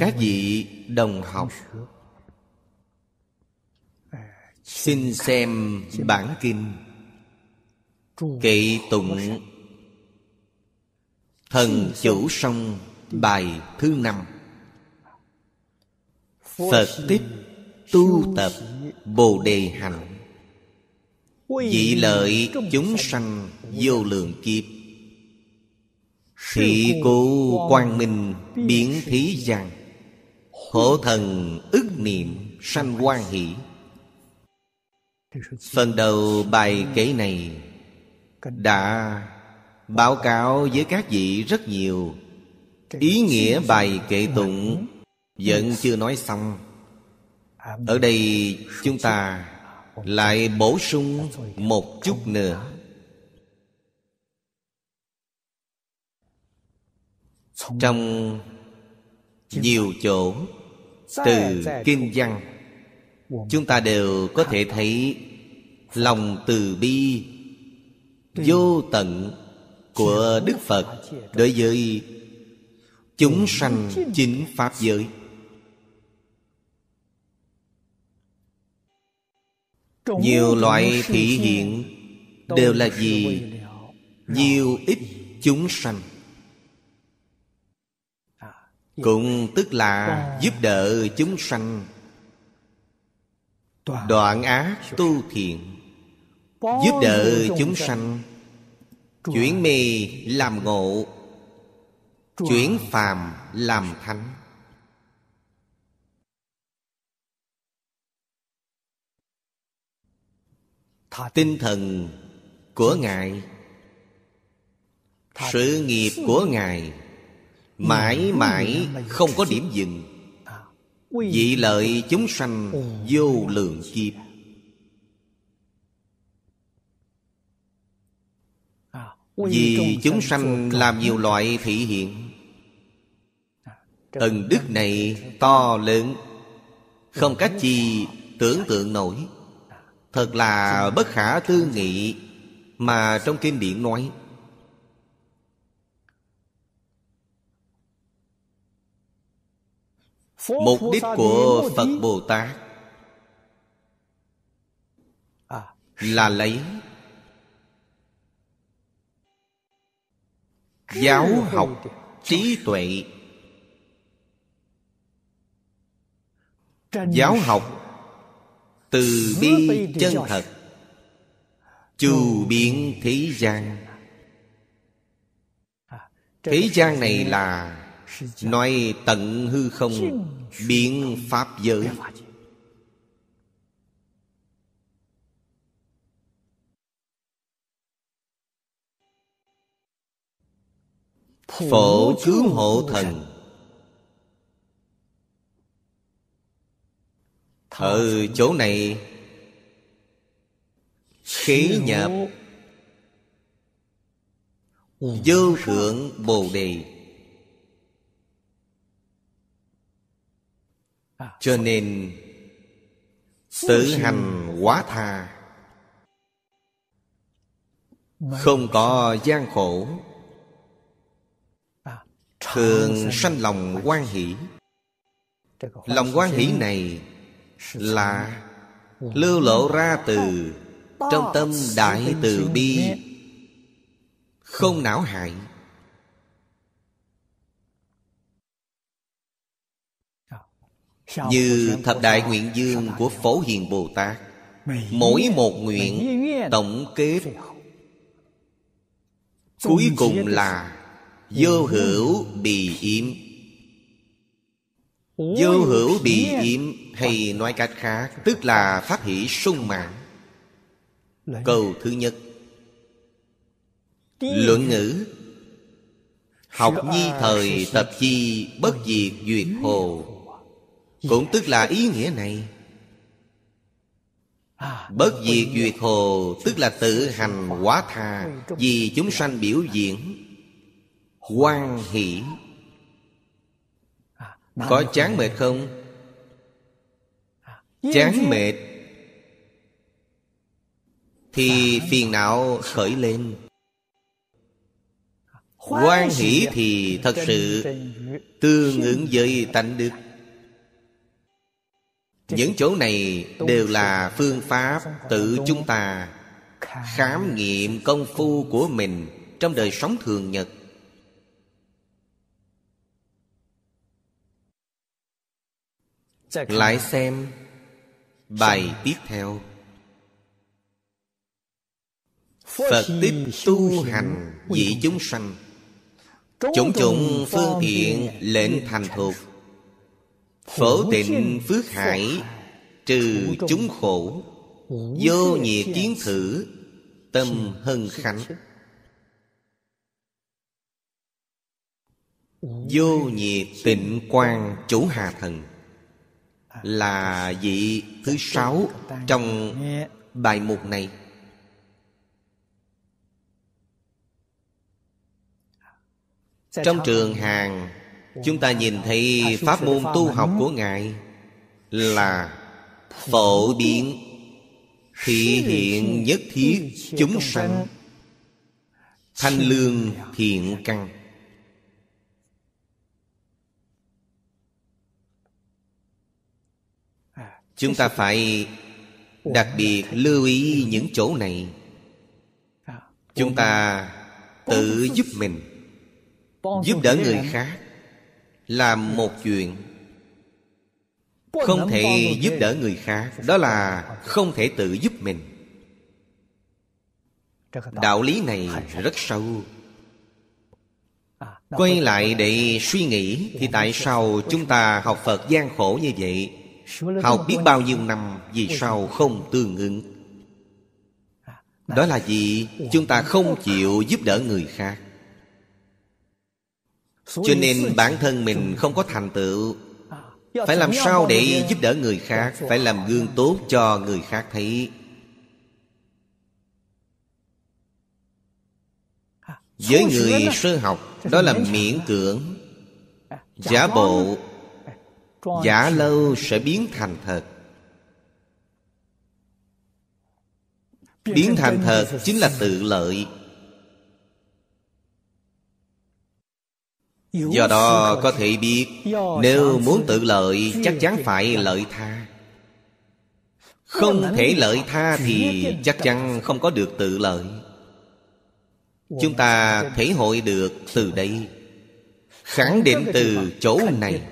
các vị đồng học, xin xem bản kinh kệ tụng thần chủ sông bài thứ năm. Phật tích tu tập bồ đề hạnh vị lợi chúng sanh vô lượng kiếp. Thị cố quang minh biến thí gian. Hổ thần ức niệm sanh quan hỷ. Phần đầu bài kể này Đã báo cáo với các vị rất nhiều. Ý nghĩa bài kệ tụng Vẫn chưa nói xong. Ở đây chúng ta lại bổ sung một chút nữa. Trong nhiều chỗ từ kinh văn, chúng ta đều có thể thấy lòng từ bi, vô tận của đức phật đối với chúng sanh chính pháp giới. Nhiều loại thị hiện đều là gì nhiều ít chúng sanh cũng tức là giúp đỡ chúng sanh. Đoạn ác tu thiện giúp đỡ chúng sanh. Chuyển mê làm ngộ, chuyển phàm làm thánh. Tinh thần của ngài, sự nghiệp của ngài mãi mãi không có điểm dừng. Vị lợi chúng sanh vô lượng kiếp. Vì chúng sanh làm nhiều loại thị hiện. Ân đức này to lớn, không cách gì tưởng tượng nổi. Thật là bất khả tư nghị mà trong kinh điển nói. Mục đích của phật bồ tát là lấy giáo học trí tuệ. Giáo học từ bi chân thật chu biến thế gian. Thế gian này là nói tận hư không, biến pháp giới. Phổ cứu hộ thần. Ở chỗ này. Khí nhập vô thượng bồ đề. Cho nên tự hành quá tha. Không có gian khổ. Thường sanh lòng quan hỷ. Lòng quan hỷ này là lưu lộ ra từ trong tâm đại từ bi, không não hại. Như thập đại nguyện dương của phổ hiền bồ tát. Mỗi một nguyện tổng kết. Cuối cùng là vô hữu bị yếm. Vô hữu bị yếm hay nói cách khác tức là pháp hỷ sung mãn. Câu thứ nhất. Luận ngữ. Học nhi thời tập chi bất diệt duyệt hồ cũng tức là ý nghĩa này. Bất diệt duyệt hồ, Tức là tự hành quá tha, Vì chúng sanh biểu diễn quan hỷ. Có chán mệt không? Chán mệt. Thì phiền não khởi lên. Quan hỷ thì thật sự Tương ứng với tánh đức. Những chỗ này đều là phương pháp Tự chúng ta Khám nghiệm công phu của mình Trong đời sống thường nhật. Lại xem Bài tiếp theo. Phật tích tu hành vị chúng sanh. Chủng chủng phương tiện lệnh thành thuộc. Phổ tịnh phước hải, Trừ chúng khổ, Vô nhiệt kiến thử, Tâm hân khánh. Vô nhiệt tịnh quang chủ hà thần, Là vị thứ sáu Trong bài mục này. Trong trường hàng Chúng ta nhìn thấy pháp môn tu học của Ngài Là phổ biến, Thị hiện nhất thiết chúng sanh, Thanh lương thiện căn. Chúng ta phải đặc biệt lưu ý những chỗ này. Chúng ta tự giúp mình, giúp đỡ người khác làm một chuyện không thể giúp đỡ người khác đó là không thể tự giúp mình. Đạo lý này rất sâu. Quay lại để suy nghĩ thì tại sao chúng ta học phật gian khổ như vậy? Học biết bao nhiêu năm vì sao không tương ứng? Đó là vì chúng ta không chịu giúp đỡ người khác cho nên bản thân mình không có thành tựu. Phải làm sao để giúp đỡ người khác phải làm gương tốt cho người khác thấy. Với người sơ học đó là miễn cưỡng. Giả bộ giả lâu sẽ biến thành thật. Biến thành thật chính là tự lợi Do đó có thể biết Nếu muốn tự lợi chắc chắn phải lợi tha. Không thể lợi tha thì chắc chắn không có được tự lợi. Chúng ta thể hội được từ đây. Khẳng định từ chỗ này.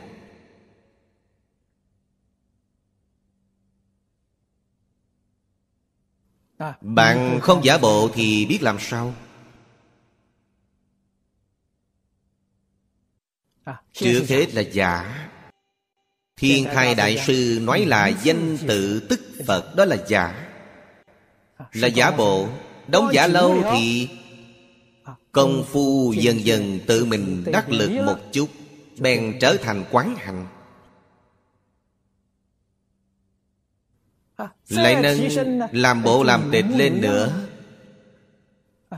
Bạn không giả bộ thì biết làm sao Trước hết là giả. Thiên thai đại sư nói là danh tự tức Phật Đó là giả. Là giả bộ. Đóng giả lâu thì Công phu dần dần tự mình đắc lực một chút Bèn trở thành quán hành Lại nâng làm bộ làm tịch lên nữa.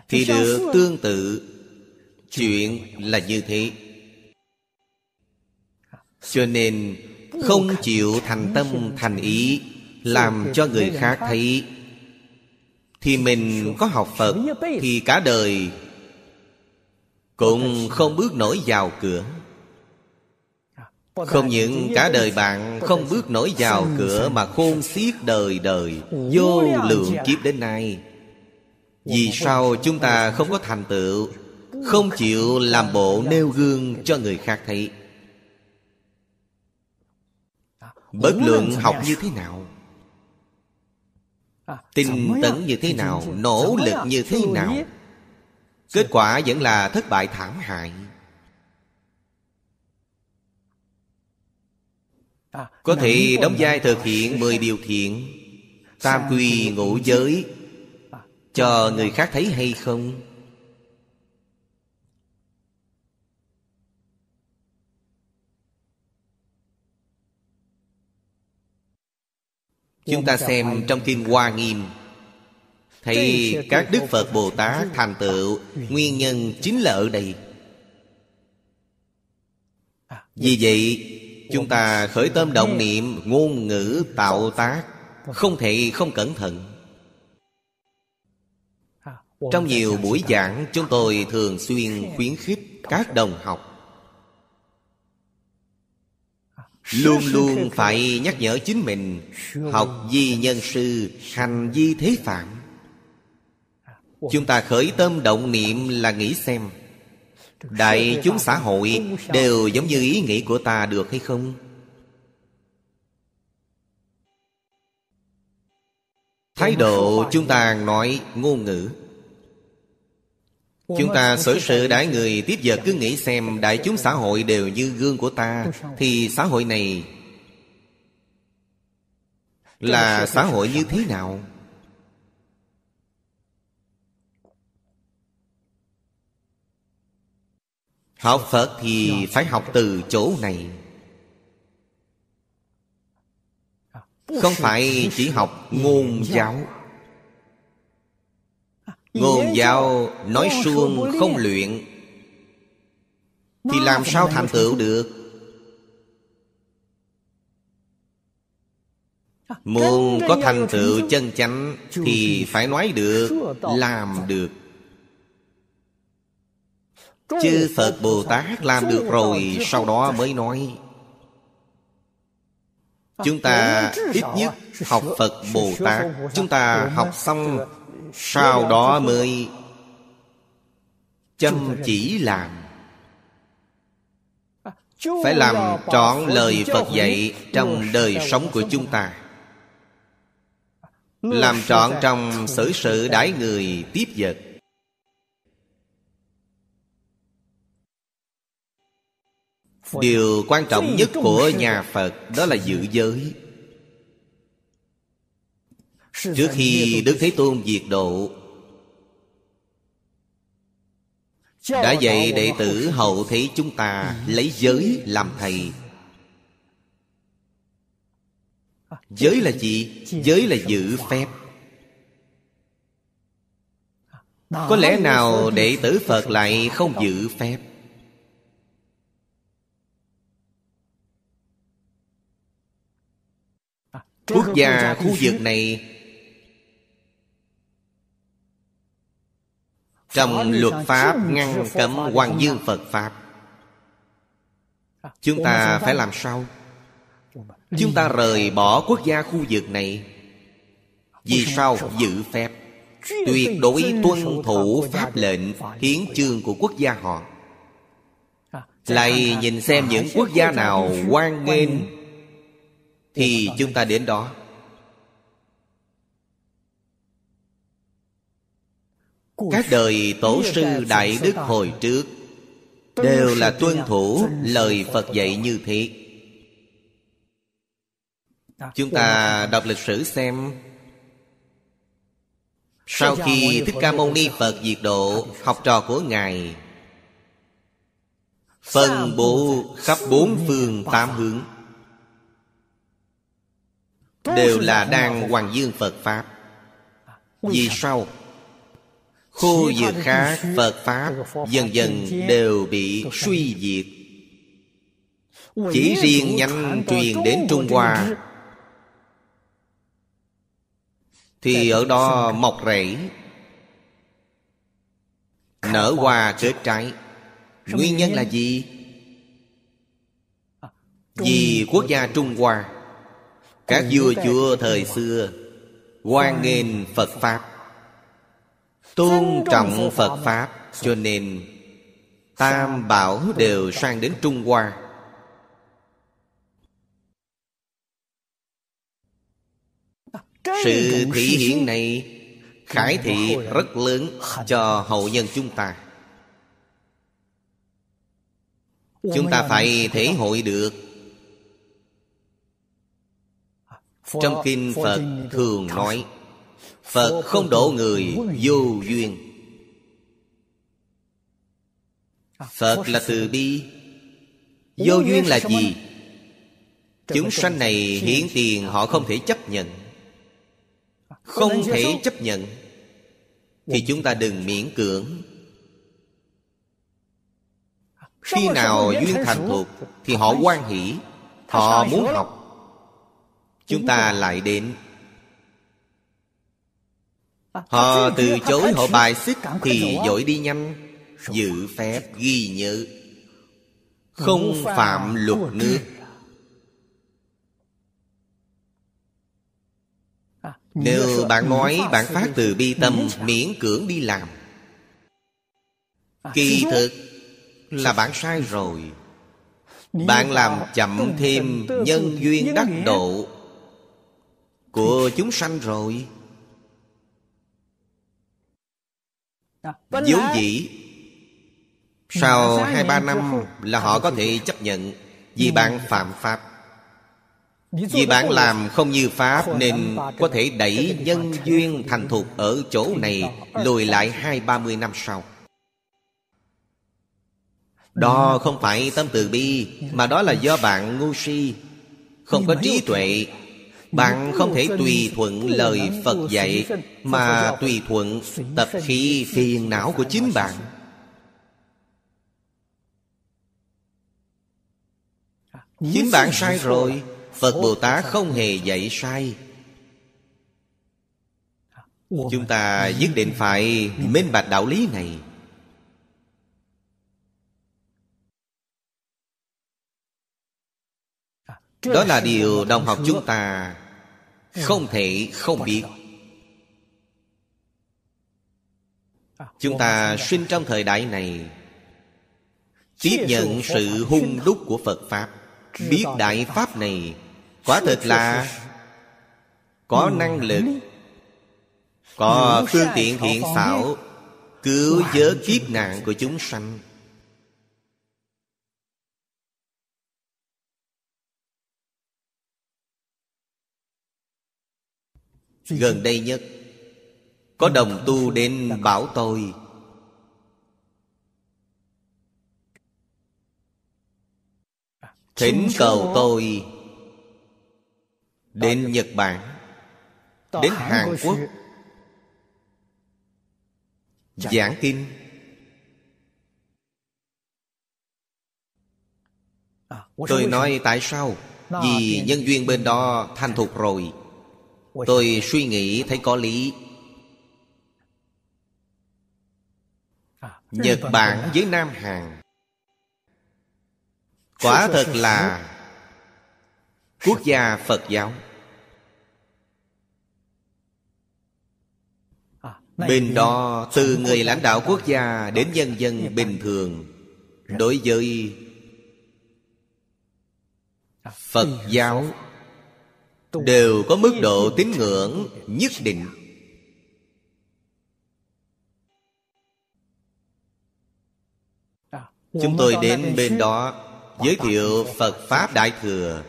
Thì được tương tự. Chuyện là như thế cho nên không chịu thành tâm thành ý, làm cho người khác thấy. Thì mình có học phật thì cả đời cũng không bước nổi vào cửa. Không những cả đời bạn không bước nổi vào cửa mà khôn xiết đời đời, vô lượng kiếp đến nay. Vì sao chúng ta không có thành tựu, không chịu làm bộ nêu gương cho người khác thấy? Bất luận học như thế nào? Tinh tấn như thế nào? Nỗ lực như thế nào? Kết quả vẫn là thất bại thảm hại. Có thể đóng vai thực hiện mười điều thiện Tam quy ngũ giới. Cho người khác thấy hay không Chúng ta xem trong Kinh Hoa Nghiêm. Thấy các Đức Phật Bồ Tát thành tựu. Nguyên nhân chính là ở đây. Vì vậy Chúng ta khởi tâm động niệm Ngôn ngữ tạo tác Không thể không cẩn thận. Trong nhiều buổi giảng Chúng tôi thường xuyên khuyến khích Các đồng học Luôn luôn phải nhắc nhở chính mình, Học di nhân sư, Hành di thế phạm Chúng ta khởi tâm động niệm là nghĩ xem, Đại chúng xã hội Đều giống như ý nghĩ của ta được hay không? Thái độ chúng ta nói ngôn ngữ Chúng ta xử sự đãi người tiếp giờ cứ nghĩ xem Đại chúng xã hội đều như gương của ta Thì xã hội này Là xã hội như thế nào? Học Phật thì phải học từ chỗ này. Không phải chỉ học ngôn giáo Ngôn giáo nói suông không luyện. Thì làm sao thành tựu được? Muốn có thành tựu chân chánh Thì phải nói được Làm được. Chư Phật Bồ Tát làm được rồi Sau đó mới nói. Chúng ta ít nhất học Phật Bồ Tát Chúng ta học xong Sau đó mới Chăm chỉ làm. Phải làm trọn lời Phật dạy Trong đời sống của chúng ta. Làm trọn trong xử sự đãi người tiếp vật. Điều quan trọng nhất của nhà Phật Đó là giữ giới Trước khi Đức Thế Tôn diệt độ Đã dạy đệ tử hậu thế chúng ta Lấy giới làm thầy. Giới là gì? Giới là giữ phép. Có lẽ nào đệ tử Phật lại không giữ phép? Quốc gia khu vực này Trong luật pháp ngăn cấm Hoàng Dương Phật Pháp. Chúng ta phải làm sao? Chúng ta rời bỏ quốc gia khu vực này. Vì sao giữ phép? Tuyệt đối tuân thủ pháp lệnh Hiến chương của quốc gia họ. Lại nhìn xem những quốc gia nào quan nghênh thì chúng ta đến đó các đời tổ sư đại đức hồi trước đều là tuân thủ lời phật dạy như thế. Chúng ta đọc lịch sử xem. Sau khi thích ca mâu ni phật diệt độ học trò của ngài phân bố khắp bốn phương tám hướng. Đều là đang hoàng dương Phật Pháp. Vì sao? Khu vực khác, Phật Pháp, Dần dần đều bị suy diệt. Chỉ riêng nhanh truyền đến Trung Hoa. Thì ở đó mọc rễ, Nở hoa kết trái. Nguyên nhân là gì? Vì quốc gia Trung Hoa, các vua chúa thời xưa hoan nghênh phật pháp tôn trọng phật pháp cho nên tam bảo đều sang đến trung hoa. Sự thị hiện này khải thị rất lớn cho hậu nhân chúng ta. Chúng ta phải thể hội được. Trong Kinh Phật thường nói Phật không đổ người vô duyên. Phật là từ bi. Vô duyên là gì? Chúng sanh này hiển tiền họ không thể chấp nhận. Không thể chấp nhận, Thì chúng ta đừng miễn cưỡng. Khi nào duyên thành thuộc, Thì họ quan hỷ, Họ muốn học. Chúng ta lại đến. Họ từ chối họ bài xích Thì dội đi nhanh Dự phép ghi nhớ. Không phạm luật nước Nếu bạn nói bạn phát từ bi tâm miễn cưỡng đi làm. Kỳ thực là bạn sai rồi. Bạn làm chậm thêm nhân duyên đắc độ Của chúng sanh rồi vốn dĩ. Sau hai ba năm là họ có thể chấp nhận Vì bạn phạm pháp. Vì bạn làm không như Pháp Nên có thể đẩy nhân duyên thành thục Ở chỗ này lùi lại hai ba mươi năm sau. Đó không phải tâm từ bi Mà đó là do bạn ngu si Không có trí tuệ bạn không thể tùy thuận lời Phật dạy, Mà tùy thuận tập khí phiền não của chính bạn. Chính bạn sai rồi, Phật Bồ Tát không hề dạy sai. Chúng ta nhất định phải minh bạch đạo lý này. Đó là điều đồng học chúng ta Không thể không biết. Chúng ta sinh trong thời đại này, Tiếp nhận sự hung đúc của Phật Pháp, Biết Đại Pháp này Quả thực là Có năng lực, Có phương tiện thiện xảo Cứu vớt kiếp nạn của chúng sanh. Gần đây nhất Có đồng tu đến bảo tôi. Thỉnh cầu tôi Đến Nhật Bản Đến Hàn Quốc. Giảng kinh. Tôi nói tại sao? Vì nhân duyên bên đó thành thục rồi Tôi suy nghĩ thấy có lý. Nhật Bản với Nam Hàn. Quả thật là Quốc gia Phật giáo. Bên đó từ người lãnh đạo quốc gia Đến nhân dân bình thường Đối với Phật giáo Đều có mức độ tín ngưỡng nhất định. Chúng tôi đến bên đó Giới thiệu Phật Pháp Đại Thừa.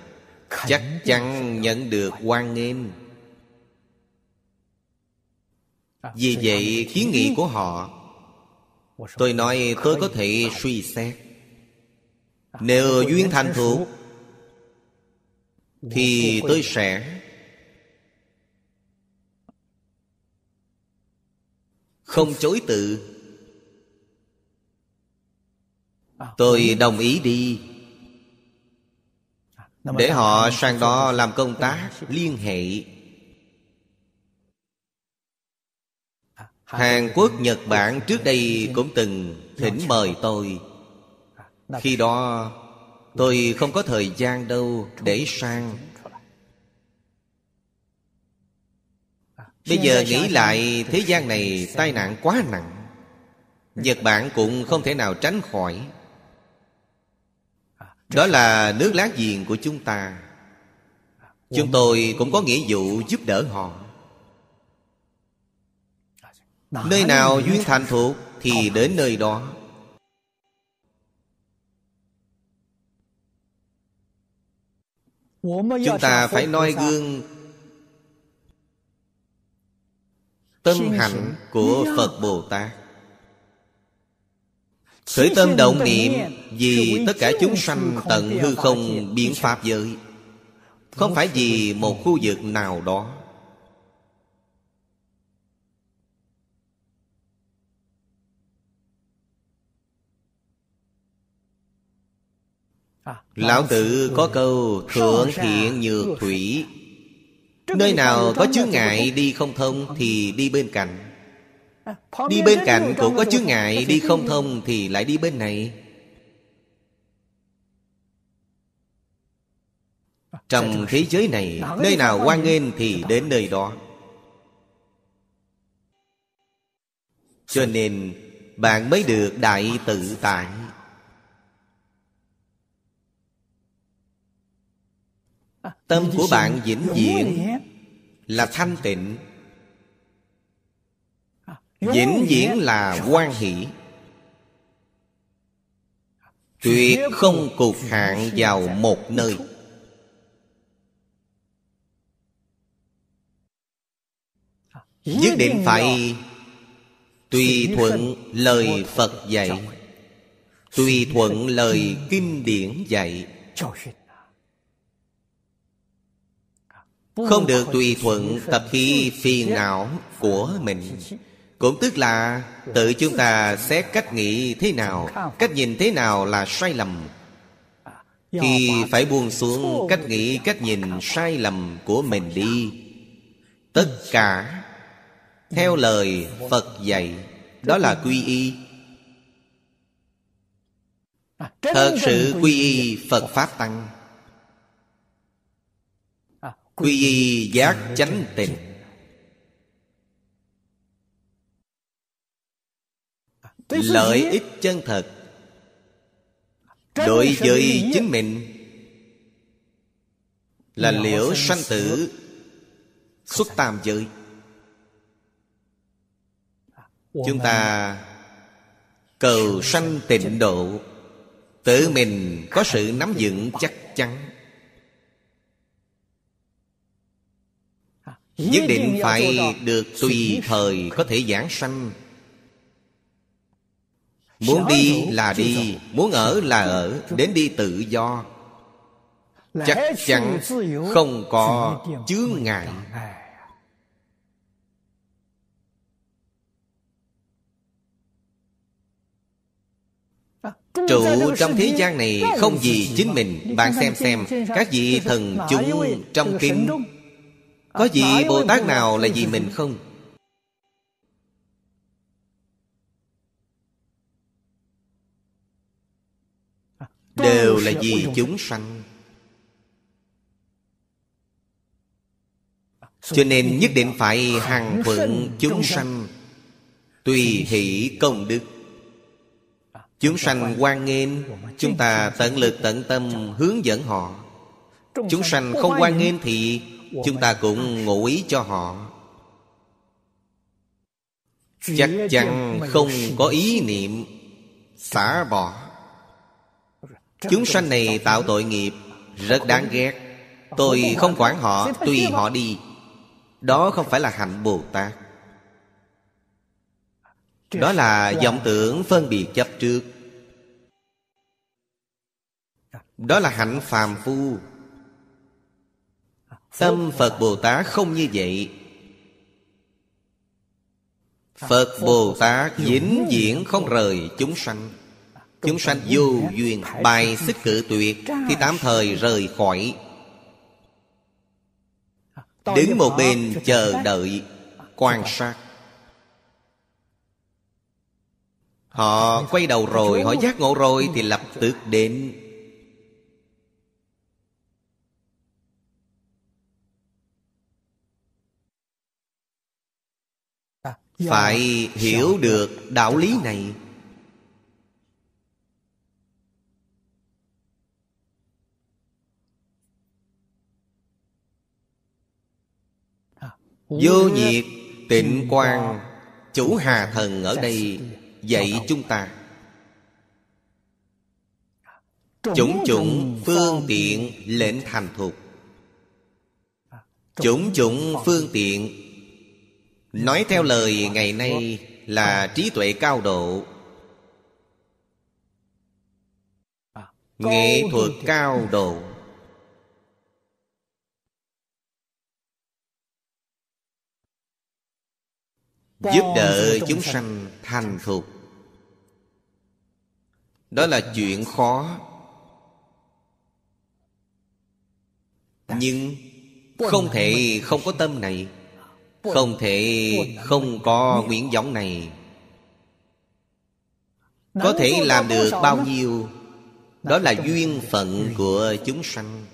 Chắc chắn nhận được quan nghênh Vì vậy kiến nghị của họ Tôi nói tôi có thể suy xét. Nếu duyên thành thủ Thì tôi sẽ Không chối từ. Tôi đồng ý đi. Để họ sang đó làm công tác liên hệ. Hàn Quốc, Nhật Bản trước đây cũng từng thỉnh mời tôi. Khi đó tôi không có thời gian đâu để sang. Bây giờ nghĩ lại, thế gian này tai nạn quá nặng. Nhật Bản cũng không thể nào tránh khỏi. Đó là nước láng giềng của chúng ta. Chúng tôi cũng có nghĩa vụ giúp đỡ họ. Nơi nào duyên thành thuộc Thì đến nơi đó. Chúng ta phải noi gương. Tâm hạnh của Phật Bồ Tát. Khởi tâm động niệm Vì tất cả chúng sanh tận hư không biến pháp giới. Không phải vì một khu vực nào đó Lão tử có câu Thượng thiện nhược thủy. Nơi nào có chướng ngại đi không thông Thì đi bên cạnh. Đi bên cạnh cũng có chướng ngại Đi không thông thì lại đi bên này. Trong thế giới này Nơi nào quan nghênh thì đến nơi đó. Cho nên bạn mới được đại tự tại Tâm của bạn vĩnh viễn Là thanh tịnh. Vĩnh viễn là quan hỷ. Tuyệt không cục hạn vào một nơi. Nhất định phải Tùy thuận lời Phật dạy. Tùy thuận lời kinh điển dạy Không được tùy thuận tập khí phiền não của mình. Cũng tức là, tự chúng ta xét cách nghĩ thế nào, Cách nhìn thế nào là sai lầm. Thì phải buông xuống cách nghĩ, cách nhìn sai lầm của mình đi. Tất cả, theo lời phật dạy, đó là quy y. Thật sự quy y phật pháp tăng quy y giác chánh tịnh lợi ích chân thật. Đối với chính mình là liễu sanh tử xuất tam giới. Chúng ta cầu sanh tịnh độ, tự mình có sự nắm vững chắc chắn. Nhất định phải được tùy thời có thể giảng sanh. Muốn đi là đi muốn ở là ở đến đi tự do. Chắc chắn không có chướng ngại. Trụ trong thế gian này không gì chính mình. Bạn xem xem Các vị thần chúng trong kinh Có gì Bồ Tát nào là gì mình không? Đều là vì chúng sanh. Cho nên nhất định phải hàng thuận chúng sanh. Tùy hỷ công đức. Chúng sanh quan nghênh. Chúng ta tận lực tận tâm hướng dẫn họ. Chúng sanh không quan nghênh thì Chúng ta cũng ngụ ý cho họ. Chắc chắn không có ý niệm Xả bỏ. Chúng sanh này tạo tội nghiệp Rất đáng ghét. Tôi không quản họ Tùy họ đi. Đó không phải là hạnh Bồ Tát. Đó là vọng tưởng phân biệt chấp trước. Đó là hạnh phàm phu Tâm Phật Bồ Tát không như vậy. Phật Bồ Tát vĩnh viễn không rời chúng sanh. Chúng sanh vô duyên, Bài xích cử tuyệt, Thì tạm thời rời khỏi. Đứng một bên chờ đợi, Quan sát. Họ quay đầu rồi, Họ giác ngộ rồi Thì lập tức đến. Phải hiểu được đạo lý này. Vô nhiệt tịnh quan Chủ hà thần ở đây dạy chúng ta. Chủng chủng phương tiện lệnh thành thục. Chủng chủng phương tiện nói theo lời ngày nay là trí tuệ cao độ. Nghệ thuật cao độ. Giúp đỡ chúng sanh thành thục. Đó là chuyện khó. Nhưng không thể không có tâm này Không thể không có nguyện vọng này. Có thể làm được bao nhiêu? Đó là duyên phận của chúng sanh.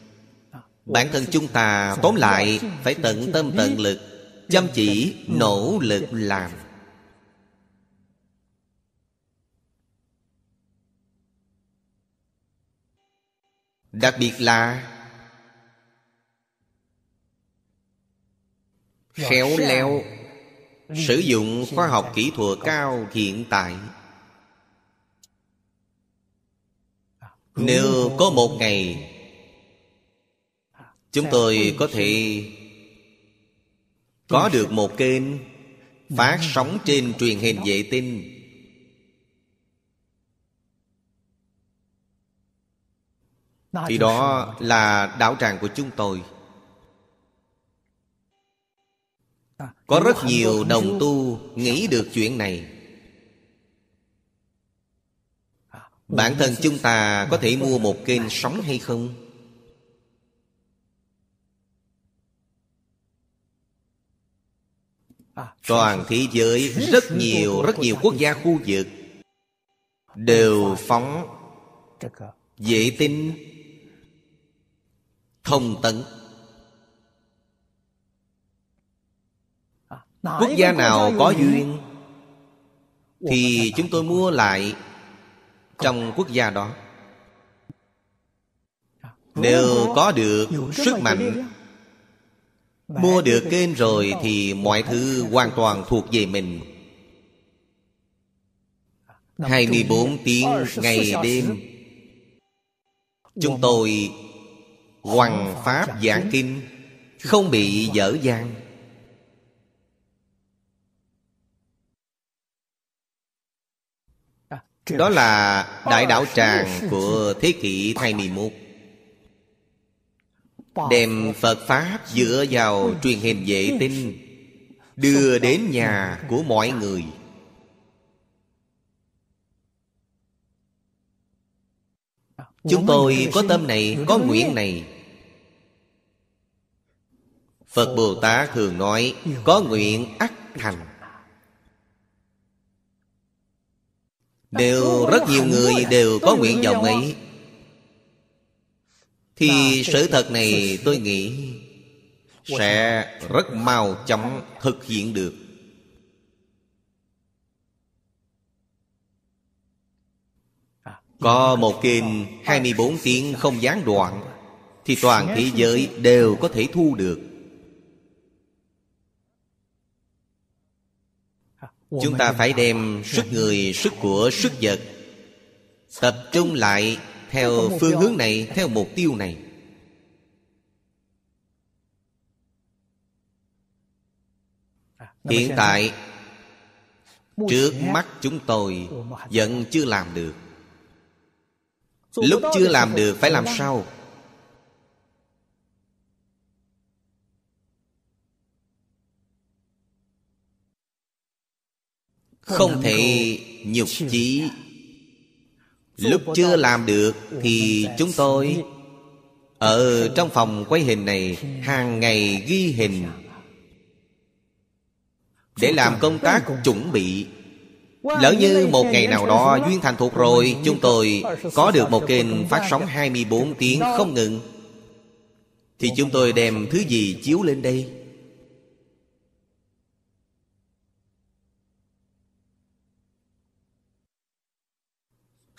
Bản thân chúng ta tóm lại Phải tận tâm tận lực Chăm chỉ nỗ lực làm. Đặc biệt là Khéo léo. Sử dụng khoa học kỹ thuật cao hiện tại. Nếu có một ngày Chúng tôi có thể Có được một kênh Phát sóng trên truyền hình vệ tinh. Thì đó là đạo tràng của chúng tôi Có rất nhiều đồng tu nghĩ được chuyện này. Bản thân chúng ta có thể mua một kênh sống hay không? Toàn thế giới rất nhiều, rất nhiều quốc gia khu vực Đều phóng vệ tinh thông tấn quốc gia nào có duyên? Thì chúng tôi mua lại trong quốc gia đó. Nếu có được sức mạnh mua được kênh rồi thì mọi thứ hoàn toàn thuộc về mình. 24 tiếng ngày đêm. Chúng tôi Hoằng Pháp giảng kinh Không bị dở dang Đó là đại đạo tràng của thế kỷ 21 Đem Phật Pháp dựa vào truyền hình vệ tinh Đưa đến nhà của mọi người. Chúng tôi có tâm này, có nguyện này. Phật Bồ Tát thường nói Có nguyện ắt thành. Đều rất nhiều người đều có nguyện vọng ấy. Thì sự thật này tôi nghĩ Sẽ rất mau chóng thực hiện được. Có một kênh 24 tiếng không gián đoạn Thì toàn thế giới đều có thể thu được Chúng ta phải đem sức người, sức của, sức vật Tập trung lại theo phương hướng này, theo mục tiêu này. Hiện tại Trước mắt chúng tôi Vẫn chưa làm được. Lúc chưa làm được phải làm sao Không thể nhục chí. Lúc chưa làm được Thì chúng tôi Ở trong phòng quay hình này Hàng ngày ghi hình. Để làm công tác chuẩn bị. Lỡ như một ngày nào đó duyên thành thuộc rồi Chúng tôi có được một kênh phát sóng 24 tiếng không ngừng. Thì chúng tôi đem thứ gì chiếu lên đây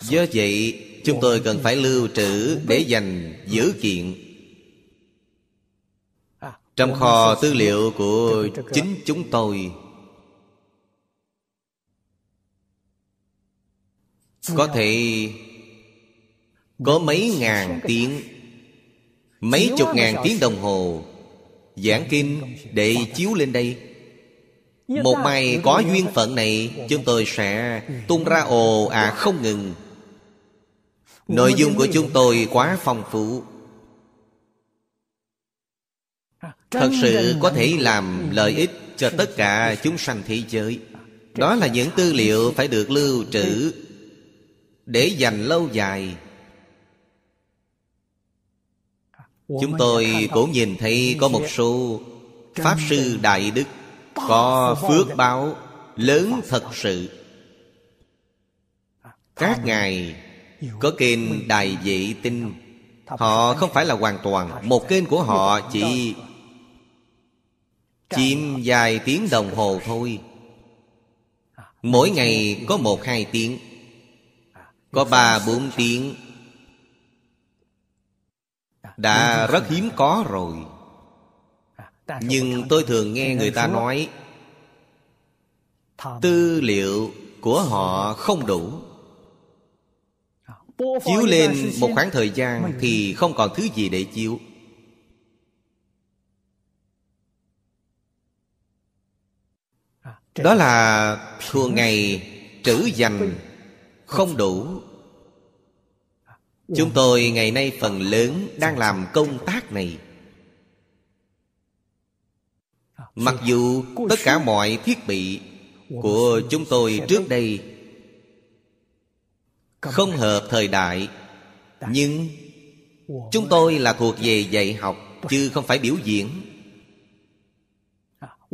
Do vậy, chúng tôi cần phải lưu trữ để dành giữ kiện. Trong kho tư liệu của chính chúng tôi. Có thể có mấy ngàn tiếng, Mấy chục ngàn tiếng đồng hồ, Giảng kinh để chiếu lên đây. Một mai có duyên phận này, Chúng tôi sẽ tung ra ồ à không ngừng. Nội dung của chúng tôi quá phong phú. Thật sự có thể làm lợi ích cho tất cả chúng sanh thế giới. Đó là những tư liệu phải được lưu trữ Để dành lâu dài. Chúng tôi cũng nhìn thấy có một số Pháp Sư Đại Đức Có phước báo lớn thật sự. Các ngài có kênh Đài Vệ Tinh. Họ không phải là hoàn toàn. Một kênh của họ chỉ Chìm vài tiếng đồng hồ thôi. Mỗi ngày có một hai tiếng. Có ba bốn tiếng. Đã rất hiếm có rồi. Nhưng tôi thường nghe người ta nói, Tư liệu của họ không đủ. Chiếu lên một khoảng thời gian Thì không còn thứ gì để chiếu. Đó là thường ngày trữ dành không đủ. Chúng tôi ngày nay phần lớn đang làm công tác này. Mặc dù tất cả mọi thiết bị của chúng tôi trước đây Không hợp thời đại. Nhưng chúng tôi là thuộc về dạy học Chứ không phải biểu diễn.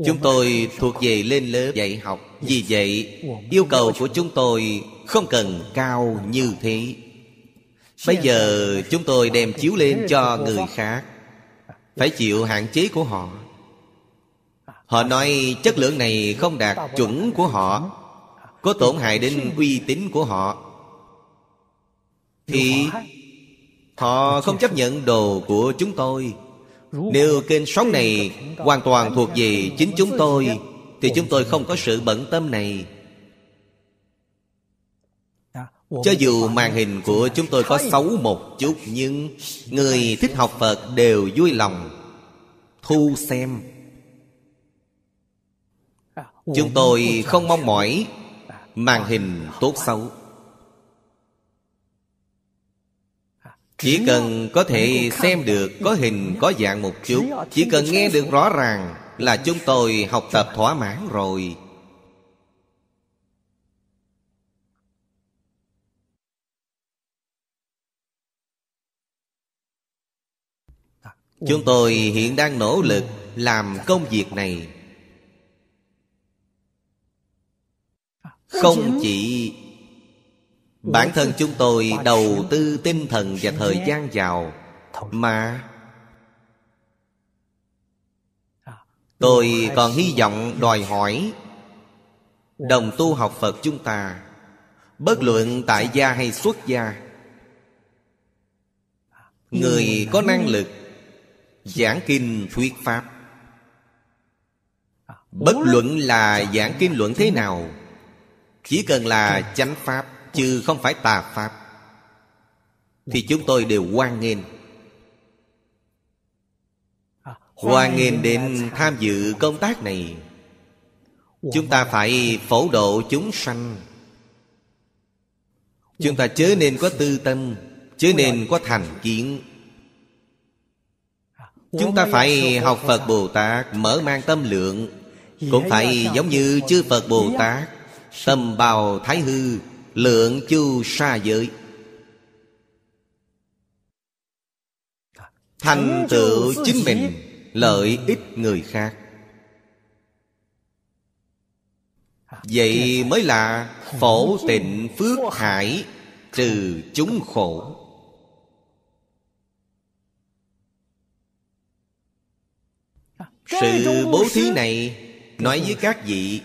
Chúng tôi thuộc về lên lớp dạy học. Vì vậy yêu cầu của chúng tôi không cần cao như thế. Bây giờ chúng tôi đem chiếu lên cho người khác. Phải chịu hạn chế của họ. Họ nói chất lượng này không đạt chuẩn của họ. Có tổn hại đến uy tín của họ Thì họ không chấp nhận đồ của chúng tôi. Nếu kênh sống này hoàn toàn thuộc về chính chúng tôi Thì chúng tôi không có sự bận tâm này. Cho dù màn hình của chúng tôi có xấu một chút Nhưng người thích học Phật đều vui lòng Thu xem. Chúng tôi không mong mỏi Màn hình tốt xấu Chỉ cần có thể xem được Có hình có dạng một chút Chỉ cần nghe được rõ ràng Là chúng tôi học tập thỏa mãn rồi. Chúng tôi hiện đang nỗ lực Làm công việc này. Không chỉ Bản thân chúng tôi đầu tư tinh thần và thời gian vào. Mà Tôi còn hy vọng đòi hỏi Đồng tu học Phật chúng ta, Bất luận tại gia hay xuất gia, Người có năng lực Giảng kinh thuyết Pháp. Bất luận là giảng kinh luận thế nào, Chỉ cần là chánh Pháp chứ không phải tà pháp. Thì chúng tôi đều hoan nghênh. Hoan nghênh đến tham dự công tác này. Chúng ta phải phổ độ chúng sanh. Chúng ta chớ nên có tư tâm chớ nên có thành kiến. Chúng ta phải học phật bồ tát mở mang tâm lượng. Cũng phải giống như chư phật bồ tát tâm bào thái hư Lượng chu sa giới. Thành tựu chính mình Lợi ích người khác. Vậy mới là phổ tịnh phước hải Trừ chúng khổ. Sự bố thí này Nói với các vị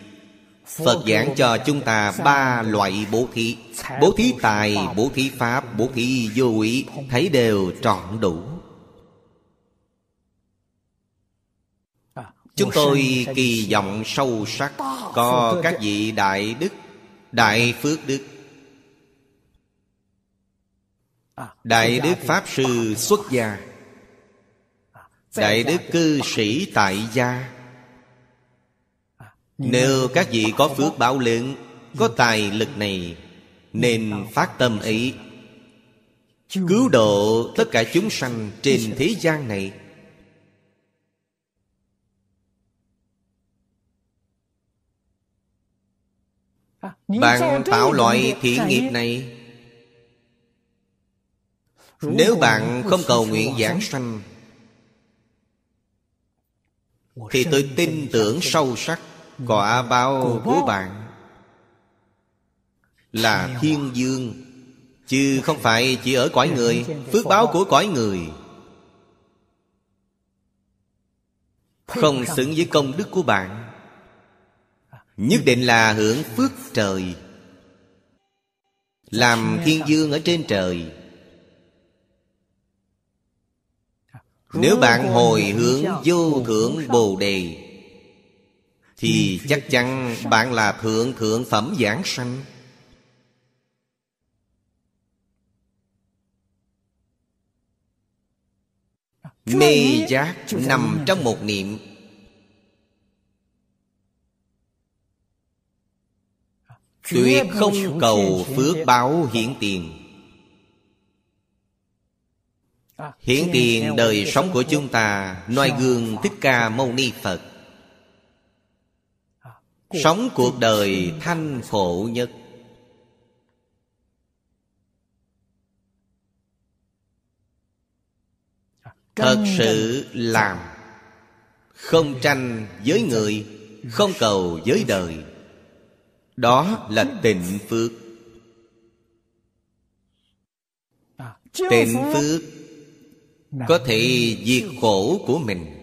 Phật giảng cho chúng ta ba loại bố thí. Bố thí tài, bố thí pháp, bố thí vô ý. Thấy đều trọn đủ. Chúng tôi kỳ vọng sâu sắc Có các vị Đại Đức Đại Phước Đức. Đại Đức Pháp Sư xuất gia. Đại Đức Cư Sĩ Tại Gia nếu các vị có phước báo lớn Có tài lực này, Nên phát tâm ấy Cứu độ tất cả chúng sanh trên thế gian này. Bạn tạo loại thiện nghiệp này. Nếu bạn không cầu nguyện giảng sanh, Thì tôi tin tưởng sâu sắc Quả báo của bạn. Là thiên dương Chứ không phải chỉ ở cõi người Phước báo của cõi người. Không xứng với công đức của bạn. Nhất định là hưởng phước trời. Làm thiên dương ở trên trời. Nếu bạn hồi hướng vô thượng Bồ Đề thì chắc chắn bạn là thượng thượng phẩm giảng sanh. Mê giác nằm trong một niệm. Tuyệt không cầu phước báo hiển tiền. Hiển tiền đời sống của chúng ta, noi gương Thích Ca Mâu Ni Phật. Sống cuộc đời thanh khổ nhất. Thật sự làm Không tranh với người Không cầu với đời. Đó là tịnh phước. Tịnh phước Có thể diệt khổ của mình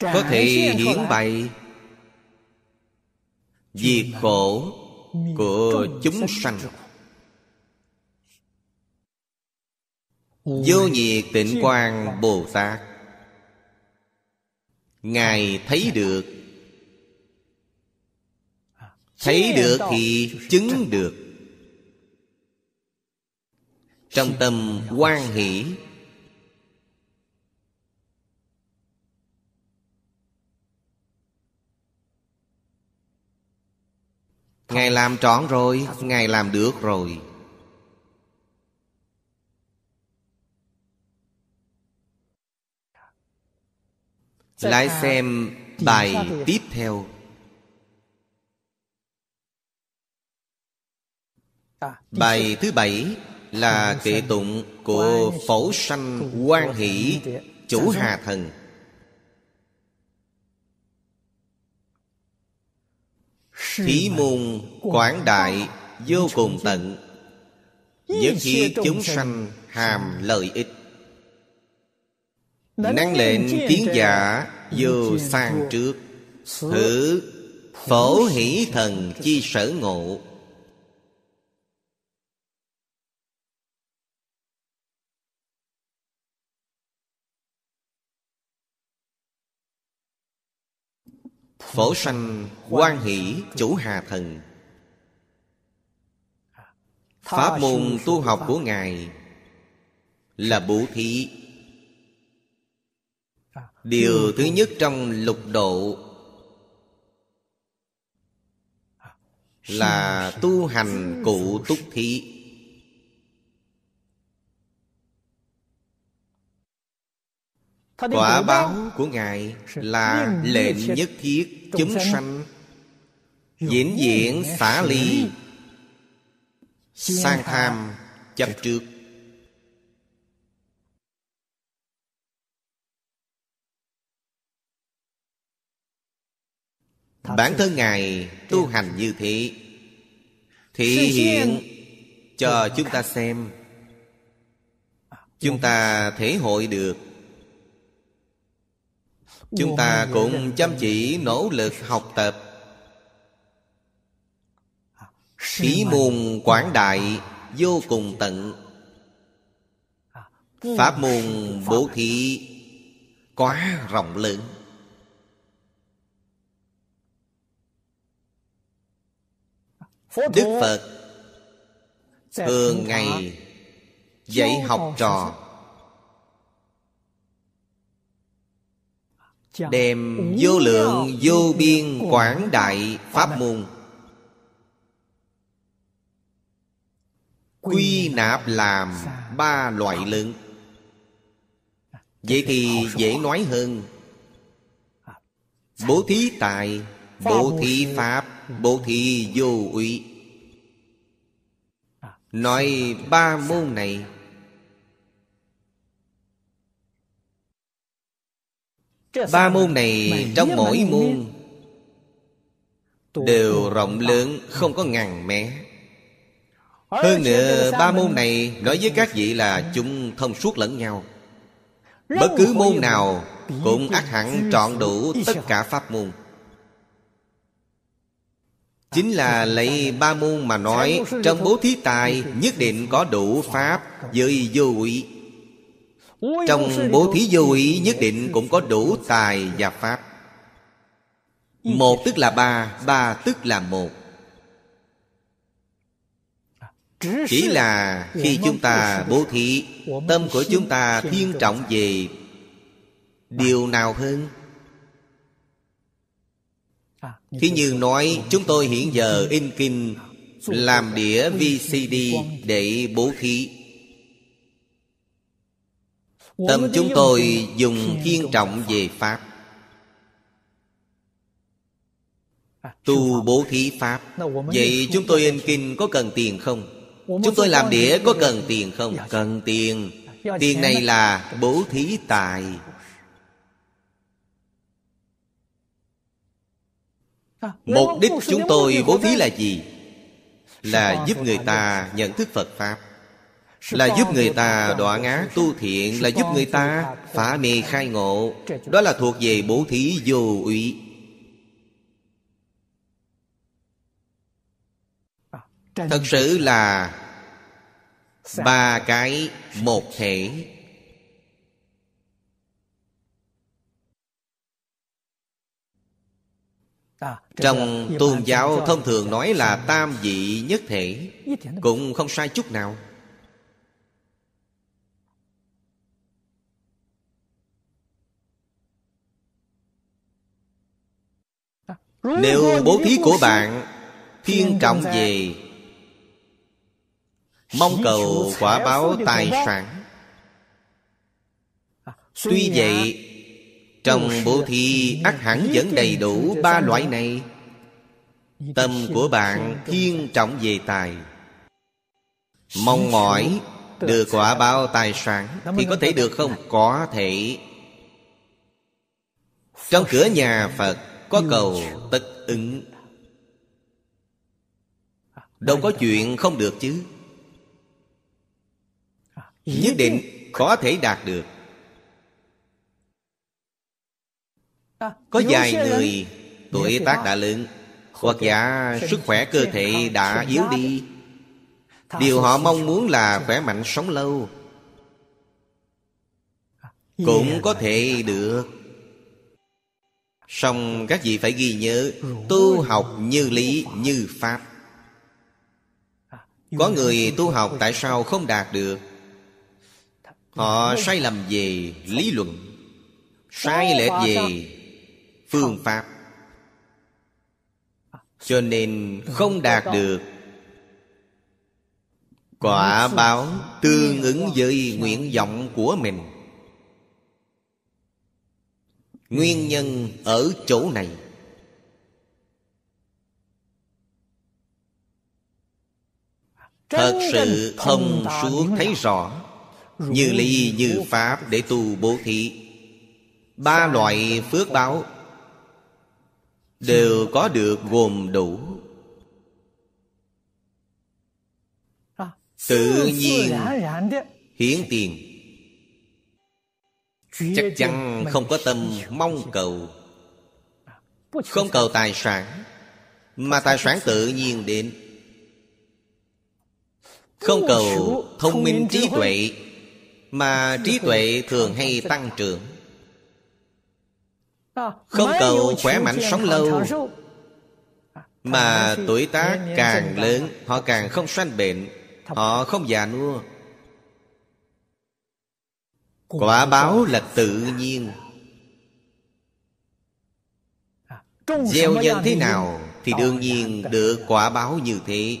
Có thể hiển bày Diệt khổ của chúng sanh Vô nhiệt tịnh quang Bồ Tát. Ngài thấy được. Thấy được thì chứng được. Trong tâm quan hỷ Ngài làm trọn rồi Ngài làm được rồi. Lại xem bài tiếp theo. Bài thứ bảy là kệ tụng của Phổ Sanh quan Hỷ Chủ Hà Thần Thí môn quảng đại vô cùng tận. Nhất thiết chúng sanh hàm lợi ích. Năng lệnh tiếng giả vô sang trước. Thử phổ hỷ thần chi sở ngộ Phổ sanh quan hỷ chủ hà thần. Pháp môn tu học của Ngài Là bố thí. Điều thứ nhất trong lục độ Là tu hành cụ túc thí. Quả báo của Ngài là lệnh nhất thiết chúng sanh. Diễn diễn xả ly. Sang tham chấp trước. Bản thân Ngài tu hành như thế Thị hiện cho chúng ta xem. Chúng ta thể hội được Chúng ta cũng chăm chỉ nỗ lực học tập. Ý môn quảng đại vô cùng tận. Pháp môn bố thí quá rộng lớn. Đức Phật Thường ngày dạy học trò Đem vô lượng vô biên quảng đại pháp môn. Quy nạp làm ba loại lớn. Vậy thì dễ nói hơn. Bố thí tài Bố thí pháp Bố thí vô uy. Nói ba môn này Ba môn này trong mỗi môn Đều rộng lớn Không có ngàn mé. Hơn nữa ba môn này Nói với các vị là chúng thông suốt lẫn nhau. Bất cứ môn nào Cũng ắt hẳn trọn đủ tất cả pháp môn. Chính là lấy ba môn mà nói Trong bố thí tài Nhất định có đủ pháp Với vô ủy Trong bố thí vô ủy Nhất định cũng có đủ tài và pháp. Một tức là ba Ba tức là một. Chỉ là khi chúng ta bố thí Tâm của chúng ta thiên trọng về Điều nào hơn? Thí như nói chúng tôi hiện giờ in kinh Làm đĩa VCD để bố thí Tâm chúng tôi dùng thiên trọng về Pháp. Tu bố thí Pháp. Vậy chúng tôi in kinh có cần tiền không? Chúng tôi làm đĩa có cần tiền không? Cần tiền. Tiền này là bố thí tài. Mục đích chúng tôi bố thí là gì? Là giúp người ta nhận thức Phật Pháp Là giúp người ta đoạn ác tu thiện Là giúp người ta phá mê khai ngộ. Đó là thuộc về bố thí vô ủy Thật sự là Ba cái một thể. Trong tôn giáo thông thường nói là tam vị nhất thể Cũng không sai chút nào Nếu bố thí của bạn Thiên trọng về Mong cầu quả báo tài sản. Tuy vậy Trong bố thí ắt hẳn vẫn đầy đủ ba loại này. Tâm của bạn thiên trọng về tài. Mong mỏi được quả báo tài sản Thì có thể được không? Có thể. Trong cửa nhà Phật Có cầu tất ứng. Đâu có chuyện không được chứ. Nhất định có thể đạt được. Có vài người tuổi tác đã lớn Hoặc giả sức khỏe cơ thể đã yếu đi. Điều họ mong muốn là khỏe mạnh sống lâu. Cũng có thể được Xong các vị phải ghi nhớ, Tu học như lý, như pháp. Có người tu học tại sao không đạt được? Họ sai lầm về lý luận, Sai lệch về phương pháp. Cho nên không đạt được. Quả báo tương ứng với nguyện vọng của mình. Nguyên nhân ở chỗ này. Thật sự thông suốt thấy rõ. Như lý như pháp để tu bố thí. Ba loại phước báo Đều có được gồm đủ. Tự nhiên hiến tiền Chắc chắn không có tâm mong cầu. Không cầu tài sản Mà tài sản tự nhiên đến. Không cầu thông minh trí tuệ Mà trí tuệ thường hay tăng trưởng. Không cầu khỏe mạnh sống lâu Mà tuổi tác càng lớn Họ càng không sanh bệnh Họ không già nua Quả báo là tự nhiên Gieo nhân thế nào Thì đương nhiên được quả báo như thế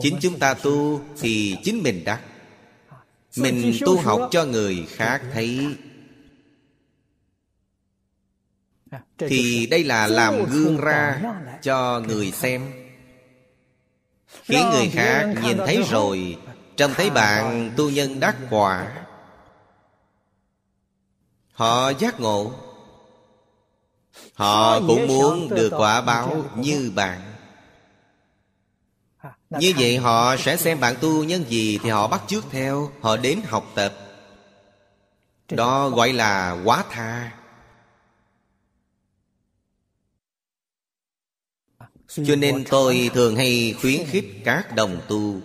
Chính chúng ta tu Thì chính mình đắc Mình tu học cho người khác thấy Thì đây là làm gương ra Cho người xem Khiến người khác nhìn thấy rồi Trông thấy bạn tu nhân đắc quả Họ giác ngộ. Họ cũng muốn được quả báo như bạn. Như vậy họ sẽ xem bạn tu nhân gì Thì họ bắt chước theo Họ đến học tập. Đó gọi là quá tha. Cho nên tôi thường hay khuyến khích các đồng tu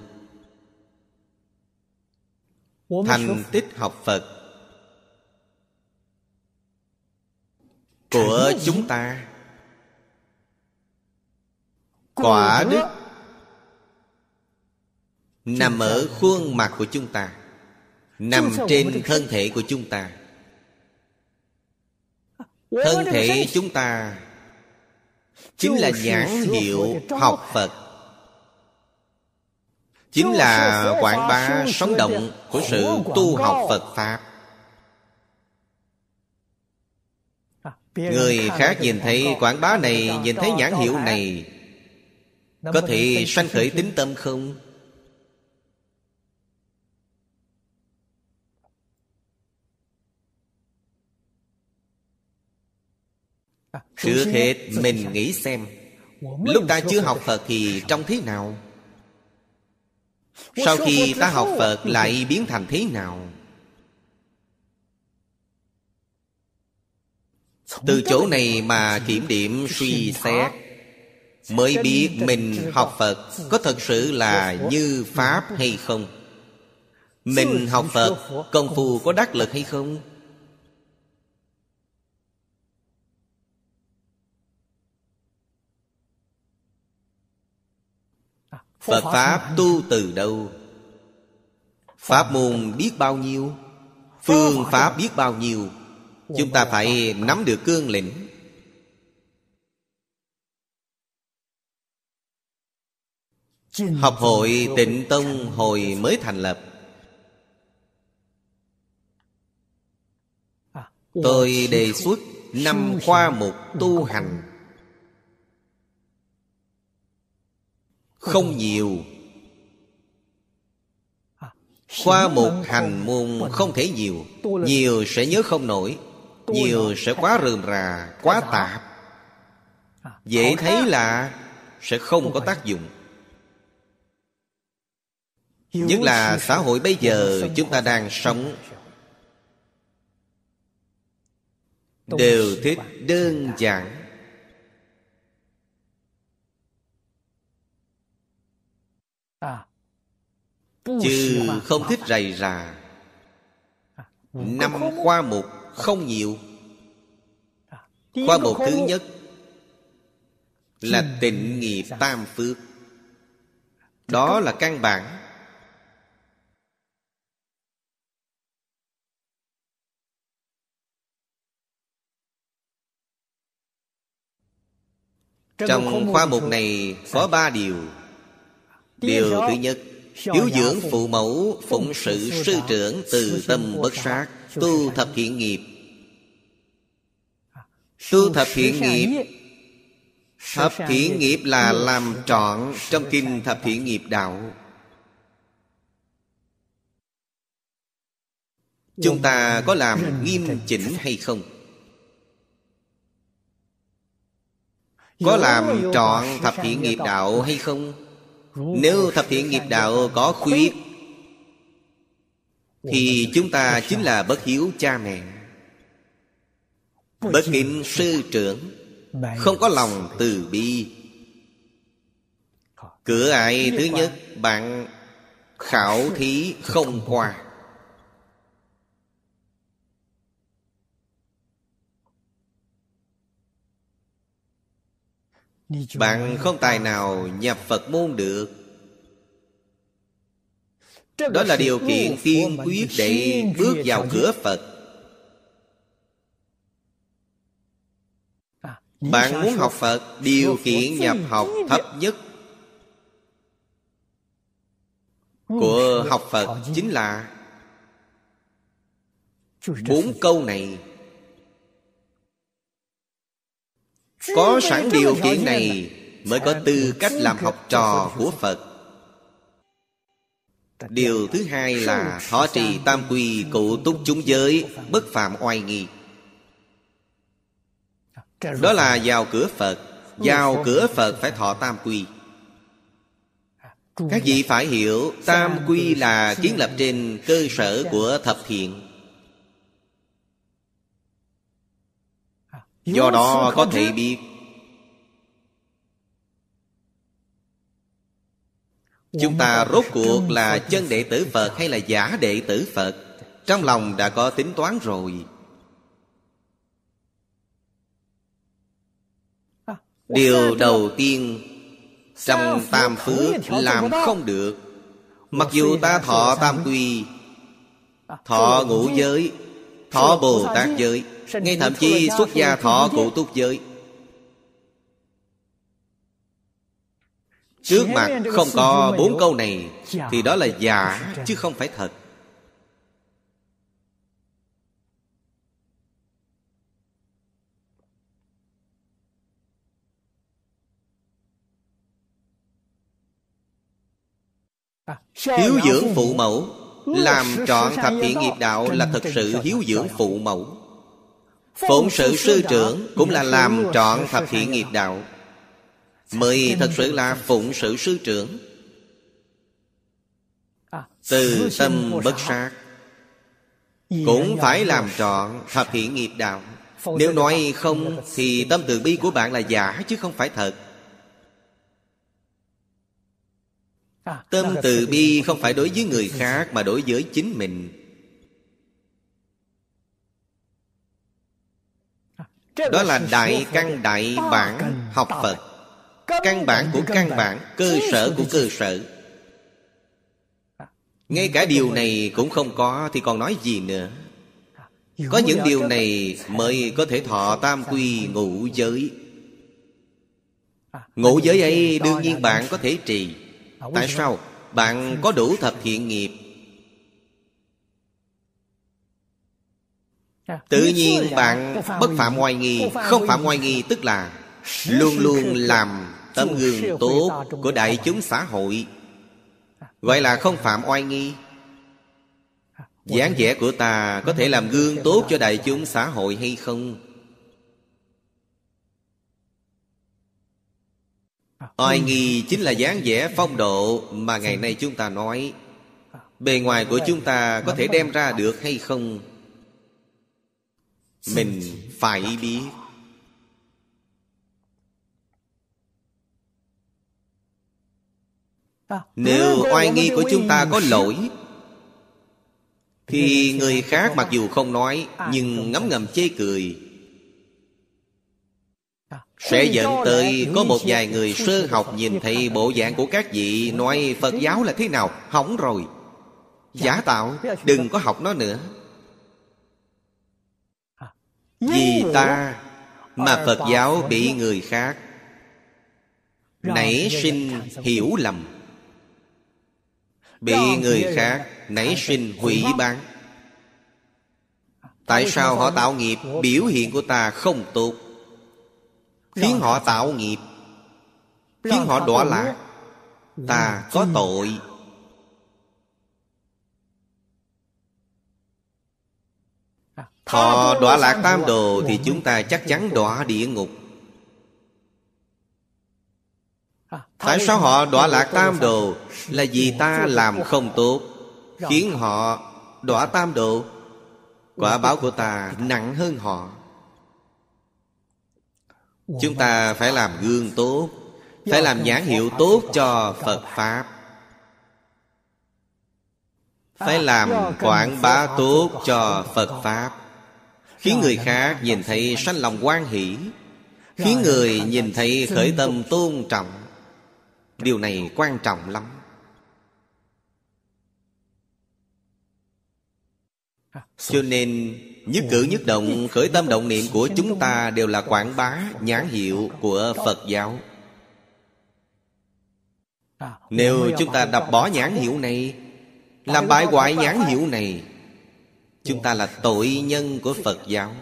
Thành tích học Phật Của chúng ta. Quả đức Nằm ở khuôn mặt của chúng ta Nằm trên thân thể của chúng ta. Thân thể chúng ta chính là nhãn hiệu học phật. Chính là quảng bá sống động của sự tu học phật pháp người khác nhìn thấy quảng bá này nhìn thấy nhãn hiệu này có thể sanh khởi tính tâm không? Trước hết mình nghĩ xem Lúc ta chưa học Phật thì trông thế nào? Sau khi ta học Phật lại biến thành thế nào Từ chỗ này mà kiểm điểm suy xét Mới biết mình học Phật Có thật sự là như Pháp hay không? Mình học Phật Công phu có đắc lực hay không? Phật Pháp tu từ đâu? Pháp môn biết bao nhiêu? Phương Pháp biết bao nhiêu Chúng ta phải nắm được cương lĩnh. Học hội tịnh tông hồi mới thành lập. Tôi đề xuất năm khoa mục tu hành. Không nhiều. Khoa một hành môn không thể nhiều. Nhiều sẽ nhớ không nổi. Nhiều sẽ quá rườm rà Quá tạp. Dễ thấy là Sẽ không có tác dụng. Nhất là xã hội bây giờ Chúng ta đang sống Đều thích đơn giản. Chứ không thích rầy rà. Năm khoa mục không nhiều. Khoa mục thứ nhất Là tịnh nghiệp tam phước. Đó là căn bản. Trong khoa mục này có ba điều. Điều thứ nhất Hiếu dưỡng phụ mẫu Phụng sự sư trưởng Từ tâm bất sát Tu thập thiện nghiệp. Tu thập thiện nghiệp. Thập thiện nghiệp. Là làm trọn Trong kinh thập thiện nghiệp đạo. Chúng ta có làm nghiêm chỉnh hay không? Có làm trọn thập thiện nghiệp đạo. hay không? Nếu thập thiện nghiệp đạo có khuyết Thì chúng ta chính là bất hiếu cha mẹ. Bất kính sư trưởng Không có lòng từ bi. Cửa ải thứ nhất Bạn khảo thí không qua. Bạn không tài nào nhập Phật môn được đó là điều kiện tiên quyết để bước vào cửa Phật. Bạn muốn học Phật, Điều kiện nhập học thấp nhất Của học Phật chính là Bốn câu này. Có sẵn điều kiện này Mới có tư cách làm học trò của Phật. Điều thứ hai là Thọ trì tam quy cụ túc chúng giới, Bất phạm oai nghi. Đó là vào cửa Phật, Vào cửa Phật phải thọ tam quy. Các vị phải hiểu, Tam quy là kiến lập trên cơ sở của thập thiện. Do đó có thể biết Chúng ta rốt cuộc là chân đệ tử Phật hay là giả đệ tử Phật? Trong lòng đã có tính toán rồi. Điều đầu tiên Trong tam phước làm không được. Mặc dù ta thọ tam quy Thọ ngũ giới. Thọ Bồ Tát giới. Ngay thậm chí xuất gia thọ cụ túc giới Trước mặt không có bốn câu này Thì đó là giả, chứ không phải thật. Hiếu dưỡng phụ mẫu, Làm trọn thập thiện nghiệp đạo Là thật sự hiếu dưỡng phụ mẫu. Phụng sự sư trưởng Cũng là làm trọn thập thiện nghiệp đạo. Mới thật sự là phụng sự sư trưởng. Từ tâm bất sát Cũng phải làm trọn thập thiện nghiệp đạo. Nếu nói không Thì tâm từ bi của bạn là giả chứ không phải thật. Tâm từ bi không phải đối với người khác Mà đối với chính mình. Đó là đại căn đại bản học Phật Căn bản của căn bản. Cơ sở của cơ sở. Ngay cả điều này cũng không có Thì còn nói gì nữa. Có những điều này Mới có thể thọ tam quy ngũ giới. Ngũ giới ấy đương nhiên bạn có thể trì. Tại sao? Bạn có đủ thập thiện nghiệp. Tự nhiên bạn bất phạm oai nghi. Không phạm oai nghi tức là Luôn luôn làm tấm gương tốt của đại chúng xã hội. Gọi là không phạm oai nghi. Dáng vẻ của ta có thể làm gương tốt cho đại chúng xã hội hay không? Oai nghi chính là dáng vẻ phong độ Mà ngày nay chúng ta nói. Bề ngoài của chúng ta có thể đem ra được hay không? Mình phải biết Nếu oai nghi của chúng ta có lỗi Thì người khác mặc dù không nói Nhưng ngấm ngầm chê cười. Sẽ dẫn tới có một vài người sơ học Nhìn thấy bộ dạng của các vị Nói Phật giáo là thế nào? Hỏng rồi. Giả tạo Đừng có học nó nữa. Vì ta Mà Phật giáo bị người khác Nảy sinh hiểu lầm Bị người khác nảy sinh hủy bán. Tại sao họ tạo nghiệp? Biểu hiện của ta không tốt. Khiến họ tạo nghiệp. Khiến họ đọa lạc. Ta có tội. Họ đọa lạc tam đồ Thì chúng ta chắc chắn đọa địa ngục Tại sao họ đọa lạc tam đồ Là vì ta làm không tốt Khiến họ đọa tam đồ Quả báo của ta nặng hơn họ. Chúng ta phải làm gương tốt Phải làm nhãn hiệu tốt cho Phật Pháp. Phải làm quảng bá tốt cho Phật Pháp. Khiến người khác nhìn thấy sanh lòng quan hỷ Khiến người nhìn thấy khởi tâm tôn trọng Điều này quan trọng lắm. Cho nên, Nhất cử nhất động, khởi tâm động niệm của chúng ta Đều là quảng bá nhãn hiệu của Phật giáo. Nếu chúng ta đập bỏ nhãn hiệu này, Làm bại hoại nhãn hiệu này, Chúng ta là tội nhân của Phật giáo.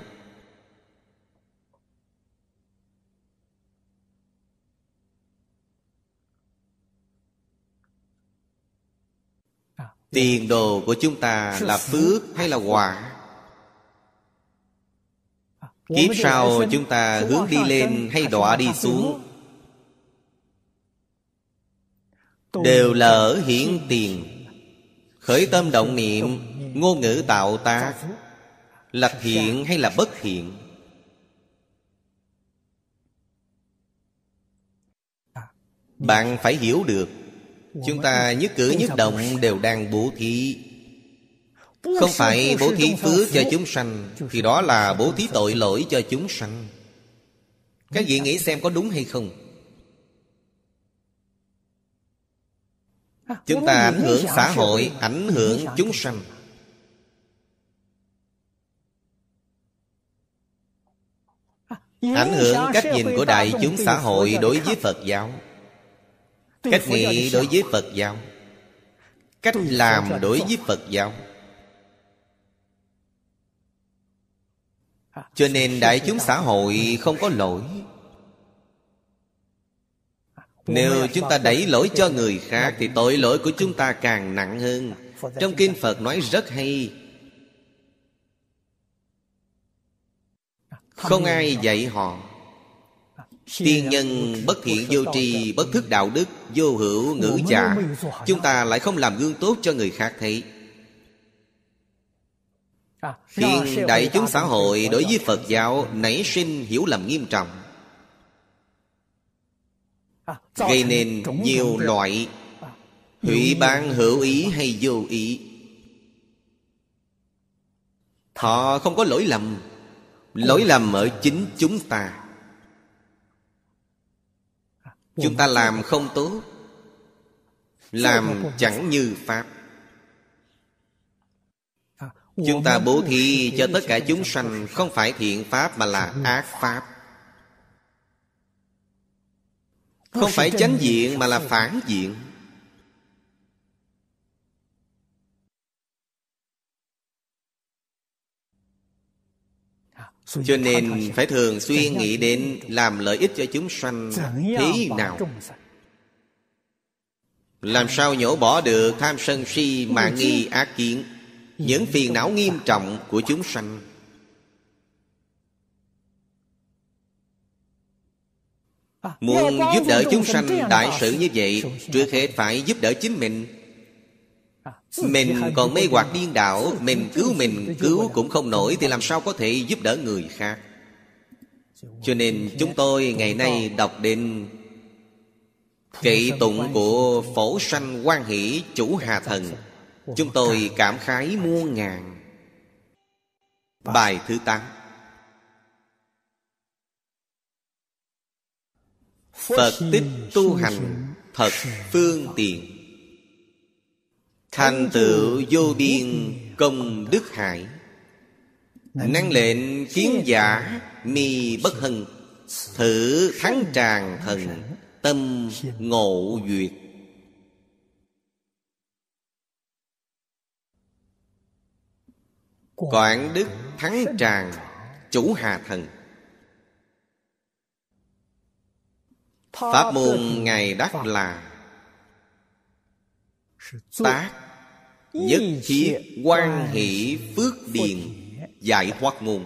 Tiền đồ của chúng ta là phước hay là quả? Kiếp sau chúng ta hướng đi lên hay đọa đi xuống? Đều là ở hiển tiền. Khởi tâm động niệm Ngôn ngữ tạo tác Là thiện hay là bất thiện Bạn phải hiểu được Chúng ta nhất cử nhất động đều đang bố thí. Không phải bố thí phước cho chúng sanh, Thì đó là bố thí tội lỗi cho chúng sanh. Các vị nghĩ xem có đúng hay không? Chúng ta ảnh hưởng xã hội, Ảnh hưởng chúng sanh. Ảnh hưởng cách nhìn của đại chúng xã hội đối với Phật giáo. Cách nghĩ đối với Phật giáo. Cách làm đối với Phật giáo. Cho nên đại chúng xã hội không có lỗi. Nếu chúng ta đẩy lỗi cho người khác Thì tội lỗi của chúng ta càng nặng hơn. Trong Kinh Phật nói rất hay. Không ai dạy họ Tiên nhân bất thiện vô tri Bất thức đạo đức Vô hữu ngữ giả Chúng ta lại không làm gương tốt cho người khác thấy. Khiến đại chúng xã hội đối với Phật giáo nảy sinh hiểu lầm nghiêm trọng. Gây nên nhiều loại Hủy ban hữu ý hay vô ý. Họ không có lỗi lầm. Lỗi lầm ở chính chúng ta Chúng ta làm không tốt, Làm chẳng như Pháp. Chúng ta bố thí cho tất cả chúng sanh Không phải thiện Pháp mà là ác Pháp. Không phải chánh diện mà là phản diện. Cho nên phải thường xuyên nghĩ đến Làm lợi ích cho chúng sanh Thế nào. Làm sao nhổ bỏ được Tham sân si mạng nghi ác kiến? Những phiền não nghiêm trọng của chúng sanh. Muốn giúp đỡ chúng sanh đại sự như vậy Trước hết phải giúp đỡ chính mình mình còn mê hoặc điên đảo Mình cứu mình cứu cũng không nổi Thì làm sao có thể giúp đỡ người khác? Cho nên chúng tôi ngày nay đọc đến Kỵ tụng của phổ sanh quan hỷ chủ hà thần. Chúng tôi cảm khái muôn ngàn. Bài thứ 8 Phật tích tu hành Thật phương tiện Thành tựu vô biên công đức hải. Năng lệnh kiến giả mi bất hân. Thử thắng tràng thần Tâm ngộ duyệt. Quảng đức thắng tràng Chủ hà thần. Pháp môn Ngài đắc là Tác Nhất thiết quan hỷ phước điền Giải thoát ngôn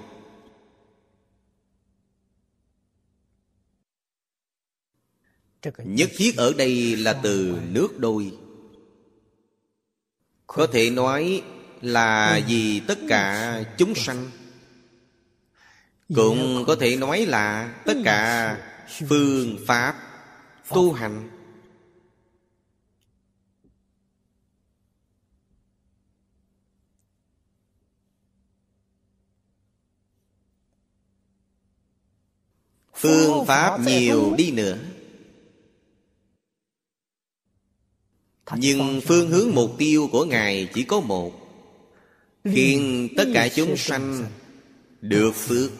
Nhất thiết ở đây là từ nước đôi. Có thể nói là vì tất cả chúng sanh. Cũng có thể nói là tất cả phương pháp tu hành Phương pháp nhiều đi nữa. Nhưng phương hướng mục tiêu của Ngài chỉ có một. Khiến tất cả chúng sanh được phước.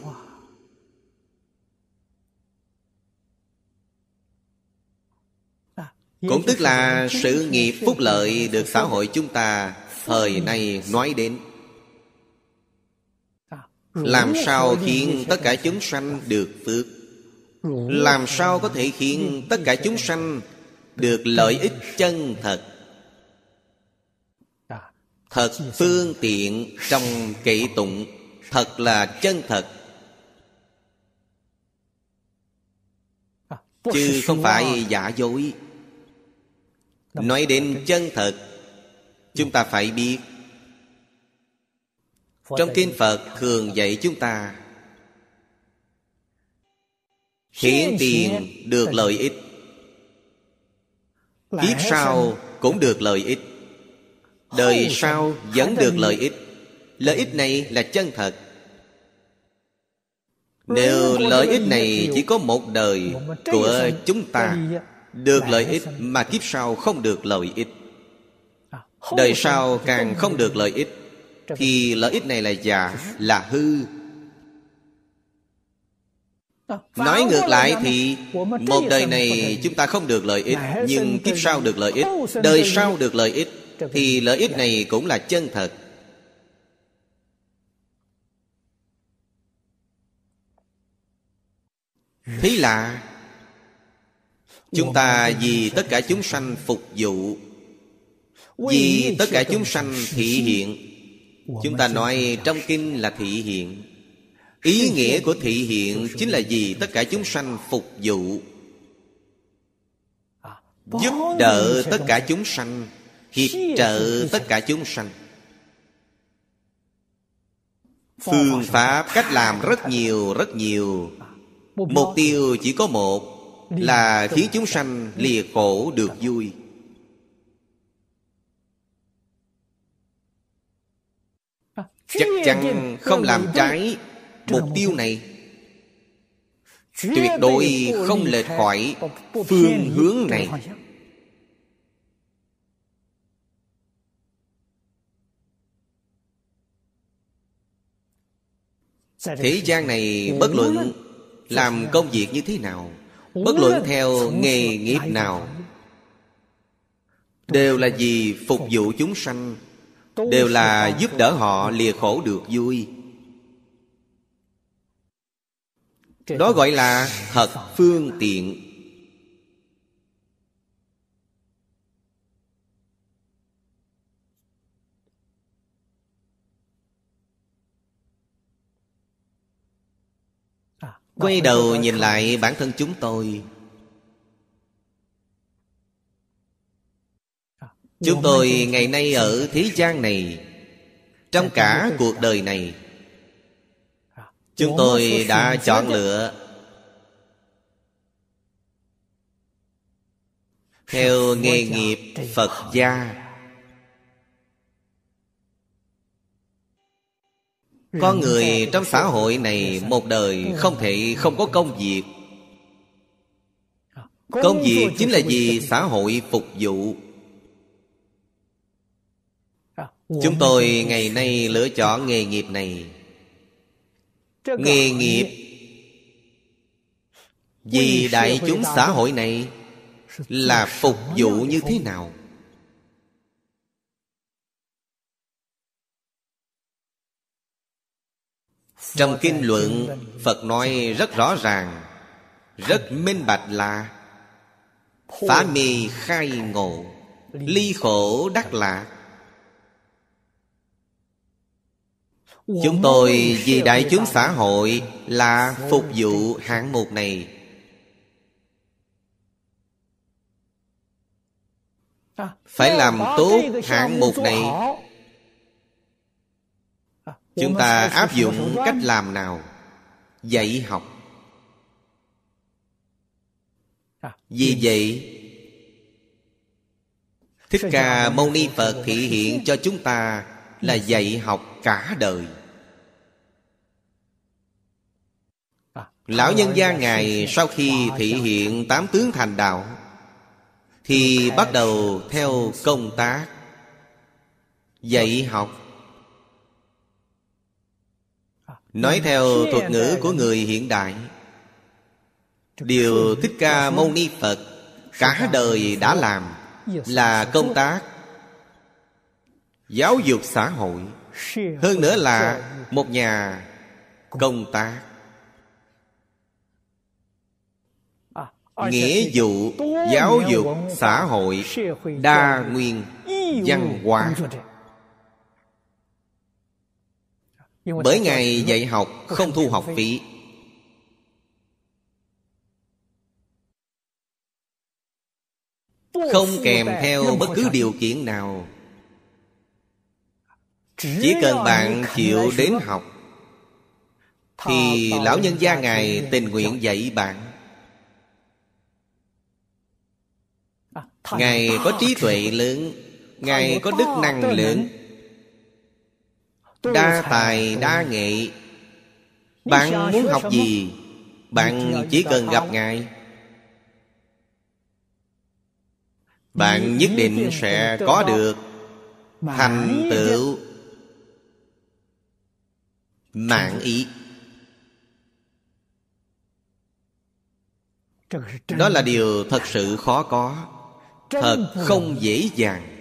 Cũng tức là sự nghiệp phúc lợi được xã hội chúng ta thời nay nói đến. Làm sao khiến tất cả chúng sanh được phước làm sao có thể khiến tất cả chúng sanh được lợi ích chân thật? Thật phương tiện trong kệ tụng, thật là chân thật. Chứ không phải giả dối. Nói đến chân thật, chúng ta phải biết. Trong kinh phật thường dạy chúng ta hiển tiền được lợi ích. Kiếp sau cũng được lợi ích. Đời sau vẫn được lợi ích. Lợi ích này là chân thật. Nếu lợi ích này chỉ có một đời của chúng ta được lợi ích mà kiếp sau không được lợi ích. Đời sau càng không được lợi ích thì lợi ích này là giả là hư nói ngược lại thì một đời này chúng ta không được lợi ích nhưng kiếp sau được lợi ích đời sau được lợi ích thì lợi ích này cũng là chân thật. Thế là chúng ta vì tất cả chúng sanh phục vụ vì tất cả chúng sanh thị hiện. chúng ta nói trong kinh là thị hiện ý nghĩa của thị hiện chính là gì tất cả chúng sanh phục vụ. Giúp đỡ tất cả chúng sanh, hiệp trợ tất cả chúng sanh. Phương pháp cách làm rất nhiều rất nhiều. Mục tiêu chỉ có một, là khiến chúng sanh lìa khổ được vui. Chắc chắn không làm trái mục tiêu này tuyệt đối không lệch khỏi phương hướng này. thế gian này bất luận làm công việc như thế nào bất luận theo nghề nghiệp nào đều là vì phục vụ chúng sanh đều là giúp đỡ họ lìa khổ được vui đó gọi là thật phương tiện. Quay đầu nhìn lại bản thân chúng tôi. Chúng tôi ngày nay ở thế gian này trong cả cuộc đời này chúng tôi đã chọn lựa. Theo nghề nghiệp phật gia. Con người trong xã hội này một đời không thể không có công việc. Công việc chính là vì xã hội phục vụ. Chúng tôi ngày nay lựa chọn nghề nghiệp này nghề nghiệp vì đại chúng xã hội này là phục vụ như thế nào? Trong kinh luận phật nói rất rõ ràng rất minh bạch là phá mê khai ngộ ly khổ đắc lạc chúng tôi vì đại chúng xã hội là phục vụ hạng mục này. Phải làm tốt hạng mục này. Chúng ta áp dụng cách làm nào? Dạy học. Vì vậy, thích ca mâu ni phật thị hiện cho chúng ta là dạy học cả đời. Lão nhân gia ngài sau khi thị hiện tám tướng thành đạo, thì bắt đầu theo công tác dạy học. Nói theo thuật ngữ của người hiện đại, điều thích ca mâu ni phật cả đời đã làm là công tác giáo dục xã hội, hơn nữa là một nhà công tác nghĩa vụ giáo dục xã hội đa nguyên văn hóa. Bởi ngài dạy học không thu học phí. Không kèm theo bất cứ điều kiện nào. Chỉ cần bạn chịu đến học Thì lão nhân gia Ngài tình nguyện dạy bạn Ngài có trí tuệ lớn Ngài có đức năng lớn. Đa tài đa nghệ. Bạn muốn học gì? Bạn chỉ cần gặp Ngài. Bạn nhất định sẽ có được. Thành tựu. Mạng ý. Đó là điều thật sự khó có Thật không dễ dàng.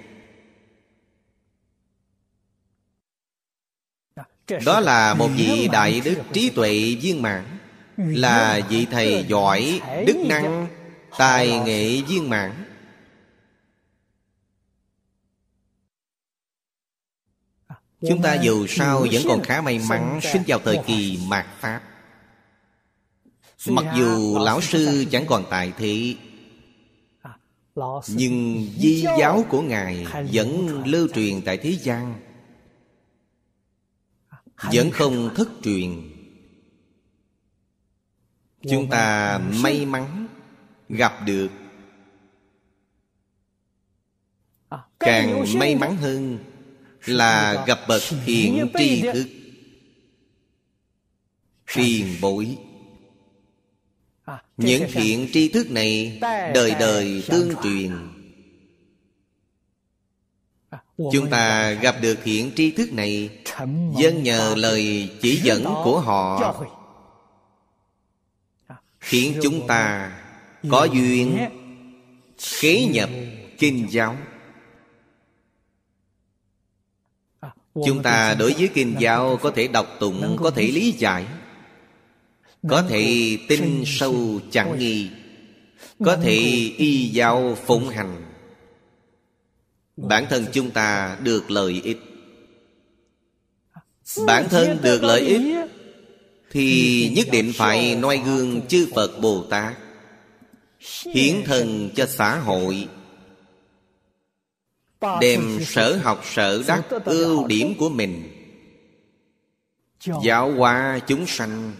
Đó là một vị đại đức trí tuệ viên mãn Là vị thầy giỏi, đức năng, tài nghệ viên mãn. Chúng ta dù sao vẫn còn khá may mắn Sinh vào thời kỳ mạt Pháp. Mặc dù lão sư chẳng còn tại thị Nhưng di giáo của Ngài Vẫn lưu truyền tại thế gian. Vẫn không thất truyền. Chúng ta may mắn Gặp được Càng may mắn hơn là gặp bậc thiện tri thức. Tiền bối những thiện tri thức này đời đời tương truyền. Chúng ta gặp được thiện tri thức này dân nhờ lời chỉ dẫn của họ. Khiến chúng ta có duyên khế nhập kinh giáo. Chúng ta đối với kinh giáo có thể đọc tụng, có thể lý giải Có thể tin sâu chẳng nghi. Có thể y giáo phụng hành. Bản thân chúng ta được lợi ích. Bản thân được lợi ích Thì nhất định phải noi gương chư Phật Bồ Tát Hiến thân cho xã hội Đem sở học sở đắc ưu điểm của mình. Giáo hóa chúng sanh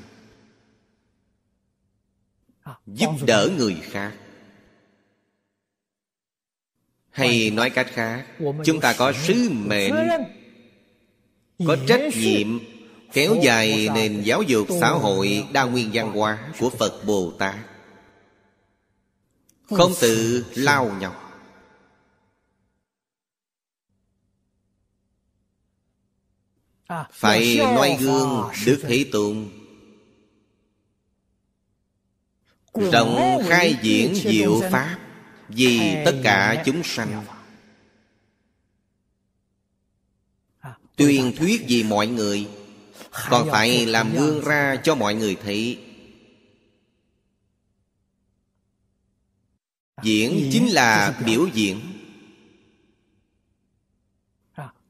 Giúp đỡ người khác. Hay nói cách khác Chúng ta có sứ mệnh Có trách nhiệm Kéo dài nền giáo dục xã hội đa nguyên văn hóa của Phật Bồ Tát. Không tự lao nhọc. Phải noi gương Đức Thế Tôn Rộng khai diễn diệu Pháp Vì tất cả chúng sanh. Tuyên thuyết vì mọi người Còn phải làm gương ra cho mọi người thấy. Diễn chính là biểu diễn.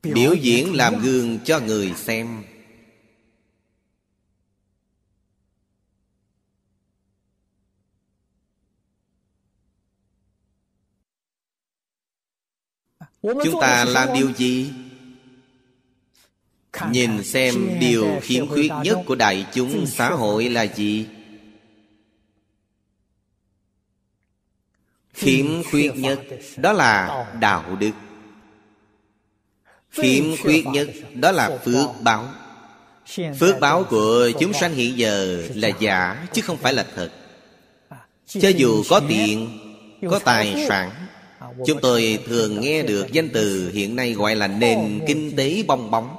Biểu diễn làm gương cho người xem chúng ta làm điều gì? Nhìn xem điều khiếm khuyết nhất của đại chúng xã hội là gì? Khiếm khuyết nhất đó là đạo đức. Khiếm khuyết nhất đó là phước báo. Phước báo của chúng sanh hiện giờ là giả chứ không phải là thật. Cho dù có tiền, có tài sản Chúng tôi thường nghe được danh từ hiện nay gọi là nền kinh tế bong bóng.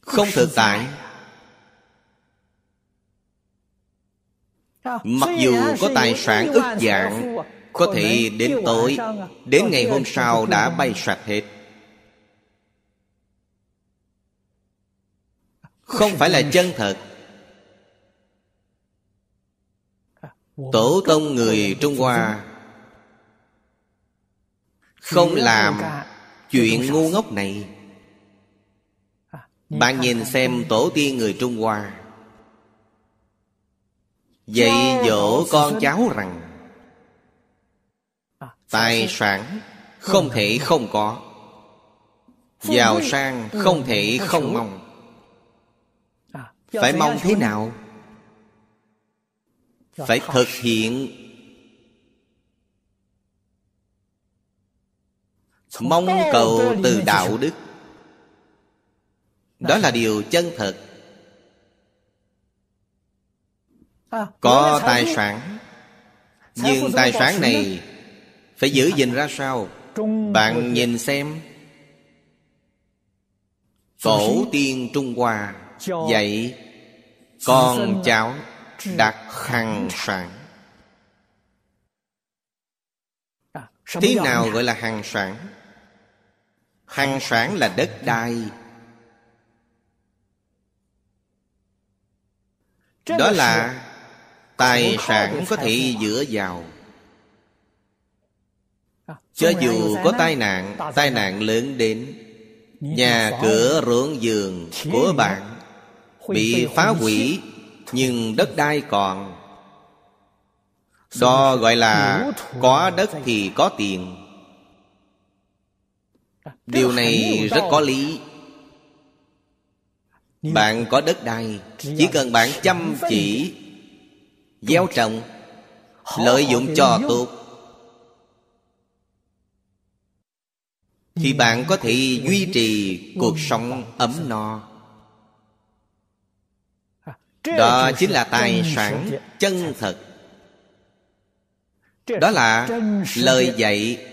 Không thực tại. Mặc dù có tài sản ức dạng có thể đến tối, Đến ngày hôm sau đã bay sạch hết. Không phải là chân thật. Tổ tông người Trung Hoa. Không làm chuyện ngu ngốc này. Bạn nhìn xem tổ tiên người Trung Hoa. Dạy dỗ con cháu rằng Tài sản không thể không có. Giàu sang không thể không mong. Phải mong thế nào? Phải thực hiện. Mong cầu từ đạo đức. Đó là điều chân thật. Có tài sản. Nhưng tài sản này Phải giữ gìn ra sao? Bạn nhìn xem. Tổ tiên Trung Hoa Dạy Con cháu đặt hằng sản Thế nào gọi là hằng sản Hằng sản là đất đai. Đó là Tài sản có thể dựa vào. Cho dù có tai nạn Tai nạn lớn đến Nhà cửa ruộng giường của bạn Bị phá hủy nhưng đất đai còn. Đó gọi là Có đất thì có tiền. Điều này rất có lý. Bạn có đất đai, Chỉ cần bạn chăm chỉ, Gieo trồng, Lợi dụng cho tốt. Thì bạn có thể duy trì cuộc sống ấm no. Đó chính là tài sản chân thật. Đó là lời dạy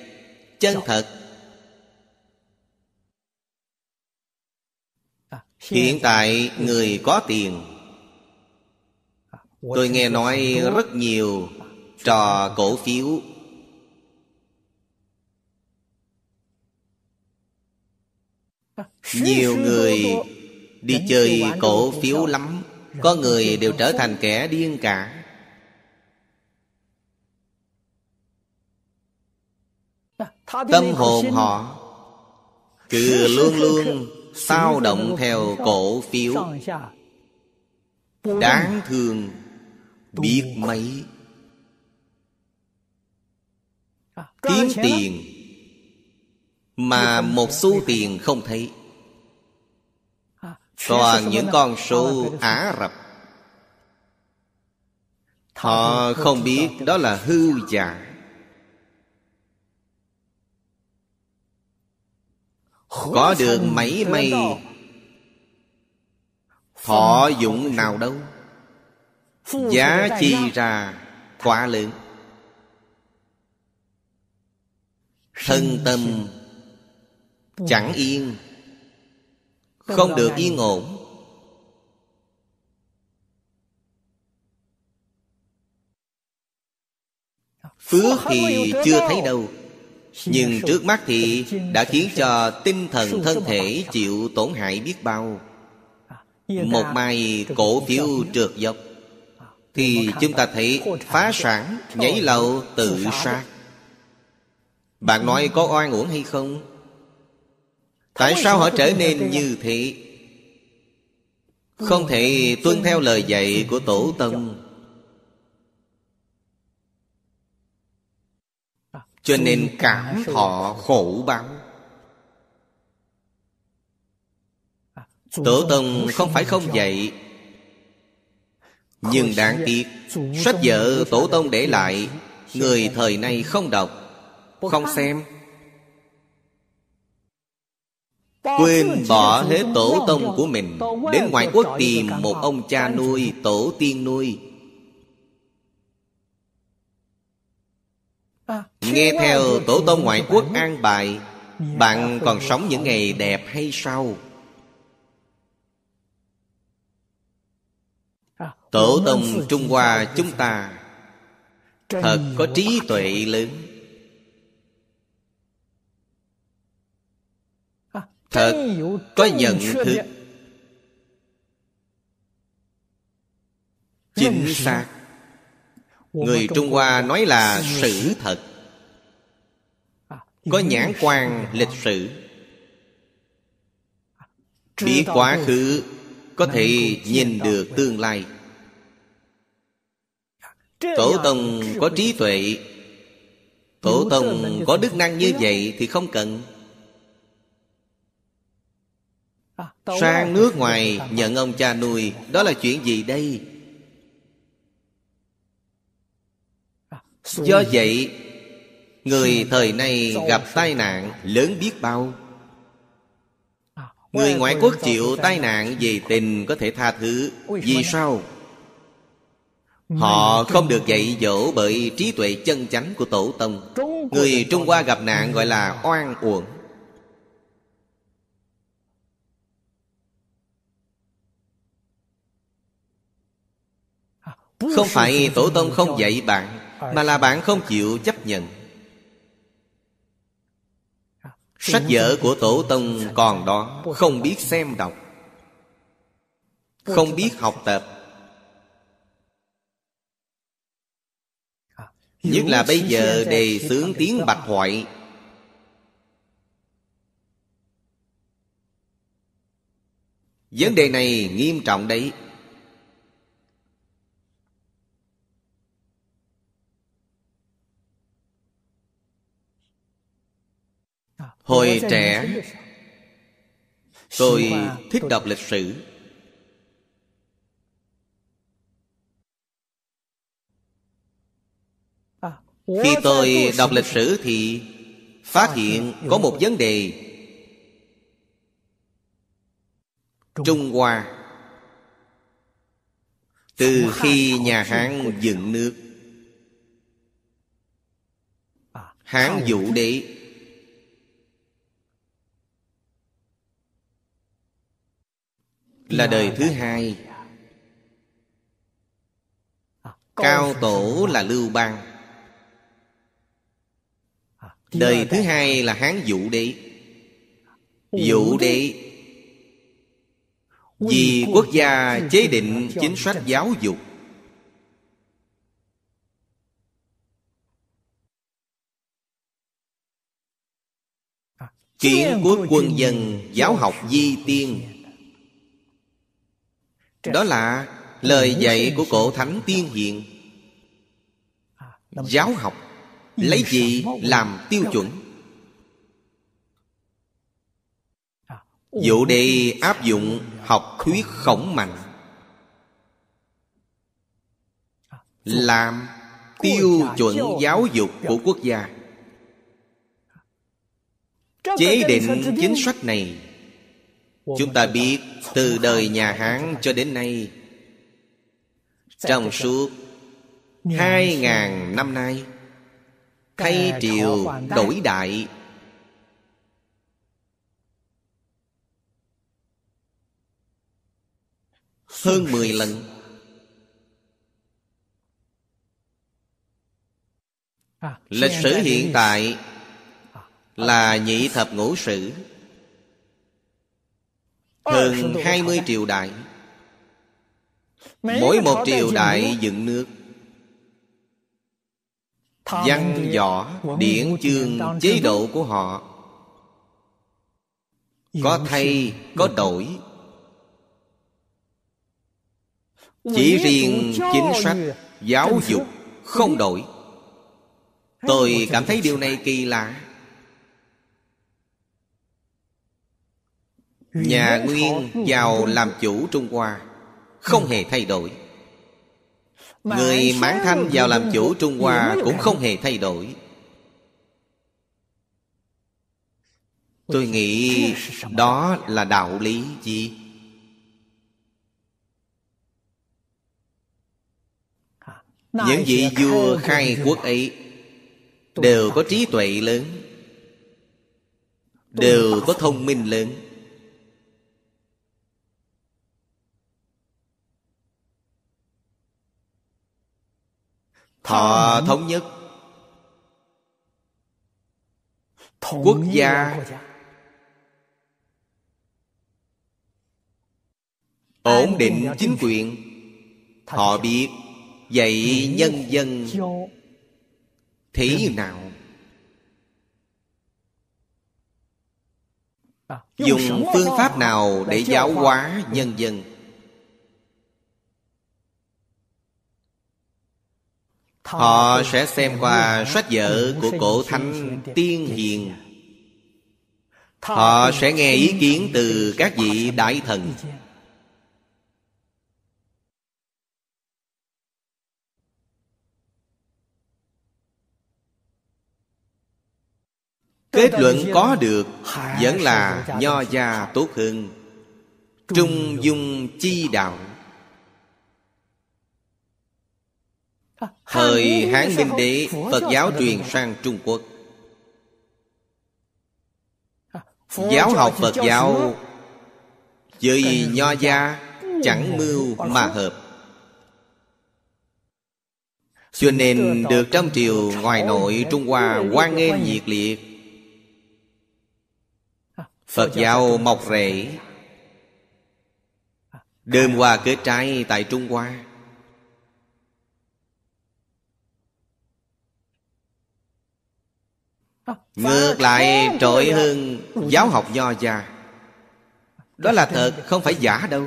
chân thật. Hiện tại người có tiền. Tôi nghe nói rất nhiều trò cổ phiếu. Nhiều người đi chơi cổ phiếu lắm có người đều trở thành kẻ điên cả. Tâm hồn họ Cứ luôn luôn sao động theo cổ phiếu. Đáng thương biết mấy. Kiếm tiền Mà một xu tiền không thấy. Toàn những con số Ả Rập? Họ không biết đó là hư giả. Có được mấy may Họ dụng nào đâu. Giá chi ra? Quá lớn Thân tâm Chẳng yên Không được yên ổn. Phước thì chưa thấy đâu. Nhưng trước mắt thì đã khiến cho tinh thần thân thể chịu tổn hại biết bao. Một mai cổ phiếu trượt dốc. Thì chúng ta thấy phá sản, nhảy lầu, tự sát. Bạn nói có oan uổng hay không? Tại sao họ trở nên như thế? Không thể tuân theo lời dạy của Tổ Tông. Cho nên cảm thọ khổ báo Tổ Tông không phải không dạy Nhưng đáng tiếc Sách vở Tổ Tông để lại Người thời nay không đọc Không xem Quên bỏ hết tổ tông của mình Đến ngoại quốc tìm một ông cha nuôi Tổ tiên nuôi. Nghe theo tổ tông ngoại quốc an bài Bạn còn sống những ngày đẹp hay sao? Tổ tông Trung Hoa chúng ta Thật có trí tuệ lớn Thật có nhận thức Chính xác. Người Trung Hoa nói là sự thật. Có nhãn quan lịch sử. Biết quá khứ Có thể nhìn được tương lai. Tổ tông có trí tuệ. Tổ tông có đức năng như vậy Thì không cần Sang nước ngoài nhận ông cha nuôi. Đó là chuyện gì đây? Do vậy Người thời nay gặp tai nạn lớn biết bao. Người ngoại quốc chịu tai nạn. vì tình có thể tha thứ. Vì sao? Họ không được dạy dỗ bởi trí tuệ chân chánh của Tổ Tông. Người Trung Hoa gặp nạn gọi là oan uổng Không phải Tổ Tông không dạy bạn, Mà là bạn không chịu chấp nhận. Sách vở của Tổ Tông còn đó, Không biết xem đọc, Không biết học tập. Nhất là bây giờ đề xướng tiếng bạch hoại. Vấn đề này nghiêm trọng đấy. Hồi trẻ Tôi thích đọc lịch sử. Khi tôi đọc lịch sử thì Phát hiện có một vấn đề. Trung Hoa. Từ khi nhà Hán dựng nước Hán Vũ Đế Là đời thứ hai. Cao tổ là Lưu Bang. Đời thứ hai là Hán Vũ Đế. Vũ Đế. Vì quốc gia chế định chính sách giáo dục. Kiến quốc quân dân giáo học di tiên. Đó là lời dạy của cổ thánh tiên hiện Giáo học Lấy gì làm tiêu chuẩn? Dụ đề áp dụng học thuyết khổng mạnh. Làm tiêu chuẩn giáo dục của quốc gia. Chế định chính sách này Chúng ta biết từ đời nhà Hán cho đến nay, Trong suốt Hai ngàn năm nay, Thay triều đổi đại. Hơn mười lần. Lịch sử hiện tại Là nhị thập ngũ sử. Hơn hai mươi triều đại. Mỗi một triều đại dựng nước. Văn võ, điển chương, chế độ của họ. Có thay, có đổi. Chỉ riêng chính sách giáo dục không đổi. Tôi cảm thấy điều này kỳ lạ Nhà Nguyên vào làm chủ Trung Hoa Không hề thay đổi. Người Mãn Thanh vào làm chủ Trung Hoa Cũng không hề thay đổi. Tôi nghĩ đó là đạo lý gì? Những vị vua khai quốc ấy Đều có trí tuệ lớn Đều có thông minh lớn Họ thống nhất. Quốc gia. Ổn định chính quyền. Họ biết Dạy nhân dân. Thế nào? Dùng phương pháp nào để giáo hóa nhân dân Họ sẽ xem qua sách vở của cổ thánh tiên hiền. Họ sẽ nghe ý kiến từ các vị đại thần. Kết luận có được Vẫn là nho gia tốt hơn. Trung dung chi đạo Thời Hán Minh Đế Phật giáo truyền sang Trung Quốc. Giáo học Phật giáo Với nho gia Chẳng mưu mà hợp. Cho nên được trong triều ngoài nội Trung Hoa hoan nghênh nhiệt liệt. Phật giáo mọc rễ. Đơm hoa kết trái tại Trung Hoa Ngược lại trội hơn giáo học nho gia Đó là thật không phải giả đâu.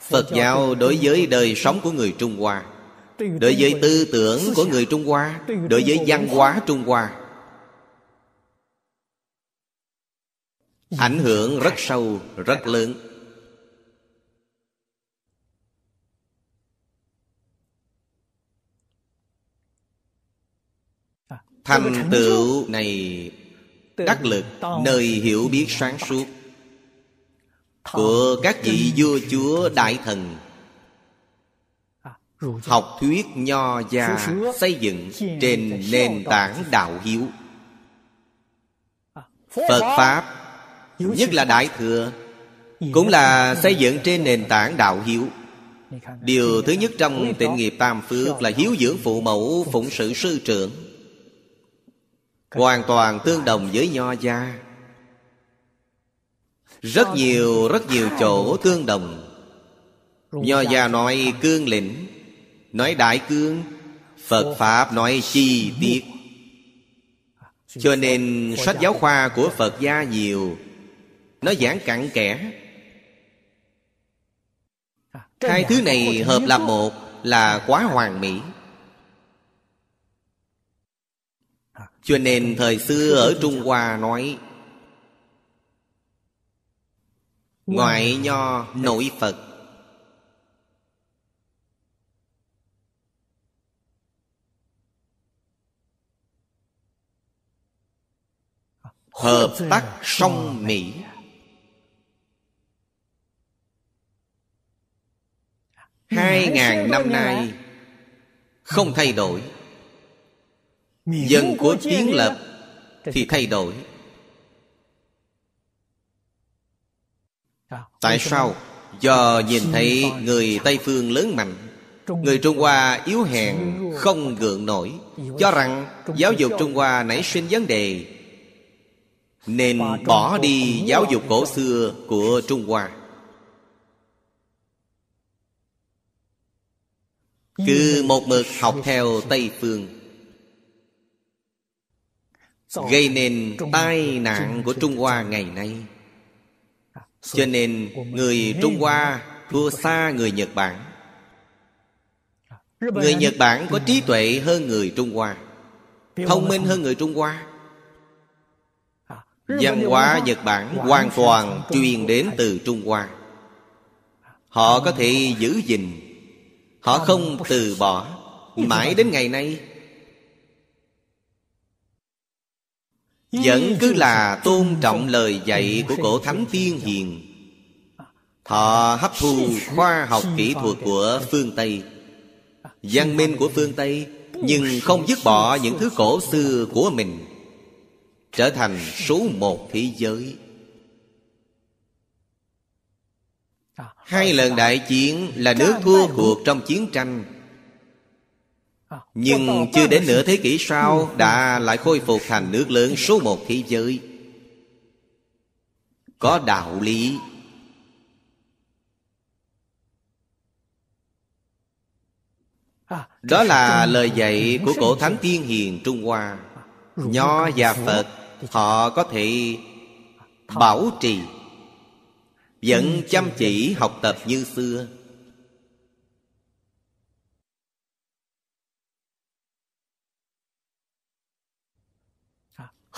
Phật giáo đối với đời sống của người Trung Hoa Đối với tư tưởng của người Trung Hoa Đối với văn hóa Trung Hoa Ảnh hưởng rất sâu, rất lớn Thành tựu này đắc lực nơi hiểu biết sáng suốt. Của các vị vua chúa đại thần. Học thuyết nho gia xây dựng trên nền tảng đạo hiếu. Phật Pháp Nhất là Đại Thừa Cũng là xây dựng trên nền tảng đạo hiếu. Điều thứ nhất trong tịnh nghiệp tam phước Là hiếu dưỡng phụ mẫu phụng sự sư trưởng Hoàn toàn tương đồng với nho gia. Rất nhiều rất nhiều chỗ tương đồng. Nho gia nói cương lĩnh Nói đại cương. Phật Pháp nói chi tiết. Cho nên sách giáo khoa của Phật gia nhiều. Nó giảng cặn kẽ. Hai thứ này hợp làm một Là quá hoàn mỹ Cho nên thời xưa ở Trung Hoa nói, Ngoại nho nội Phật. Hợp tác song Mỹ. Hai ngàn năm nay Không thay đổi. Dân của kiến lập Thì thay đổi. Tại sao? Do nhìn thấy người Tây Phương lớn mạnh Người Trung Hoa yếu hèn Không gượng nổi. Cho rằng giáo dục Trung Hoa nảy sinh vấn đề Nên bỏ đi giáo dục cổ xưa của Trung Hoa. Cứ một mực học theo Tây Phương Gây nên tai nạn của Trung Hoa ngày nay. Cho nên người Trung Hoa thua xa người Nhật Bản. Người Nhật Bản có trí tuệ hơn người Trung Hoa, Thông minh hơn người Trung Hoa. Văn hóa Nhật Bản hoàn toàn truyền đến từ Trung Hoa. Họ có thể giữ gìn, Họ không từ bỏ. Mãi đến ngày nay Vẫn cứ là tôn trọng lời dạy của cổ thánh tiên hiền. Họ hấp thu khoa học kỹ thuật của phương Tây. Văn minh của phương Tây, Nhưng không dứt bỏ những thứ cổ xưa của mình, Trở thành số một thế giới. Hai lần đại chiến là nước thua cuộc trong chiến tranh. Nhưng chưa đến nửa thế kỷ sau Đã lại khôi phục thành nước lớn số một thế giới. Có đạo lý. Đó là lời dạy của cổ thánh tiên hiền Trung Hoa. Nho và Phật Họ có thể bảo trì Vẫn chăm chỉ học tập như xưa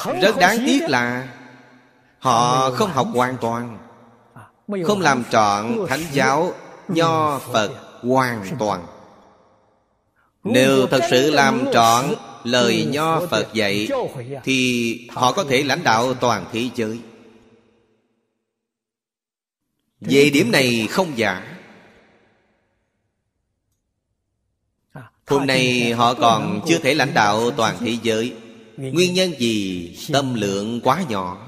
Rất đáng tiếc là Họ không học hoàn toàn. Không làm trọn thánh giáo Nho Phật hoàn toàn. Nếu thật sự làm trọn lời Nho Phật dạy Thì họ có thể lãnh đạo toàn thế giới. Về điểm này không giả Hôm nay họ còn chưa thể lãnh đạo toàn thế giới Nguyên nhân gì? Tâm lượng quá nhỏ.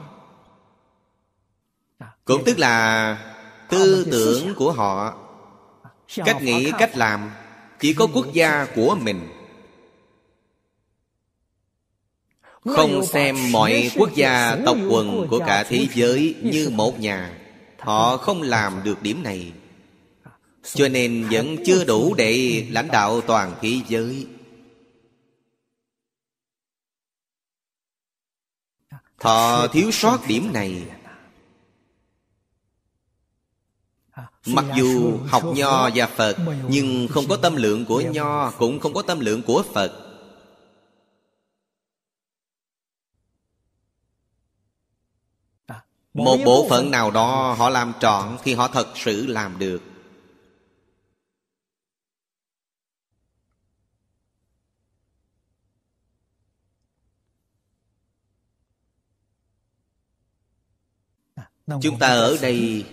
Cũng tức là tư tưởng của họ Cách nghĩ, cách làm Chỉ có quốc gia của mình. Không xem mọi quốc gia tộc quần của cả thế giới như một nhà. Họ không làm được điểm này. Cho nên vẫn chưa đủ để lãnh đạo toàn thế giới Thọ thiếu sót điểm này. Mặc dù học Nho và Phật, Nhưng không có tâm lượng của Nho, Cũng không có tâm lượng của Phật. Một bộ phận nào đó họ làm trọn Thì họ thật sự làm được. Chúng ta ở đây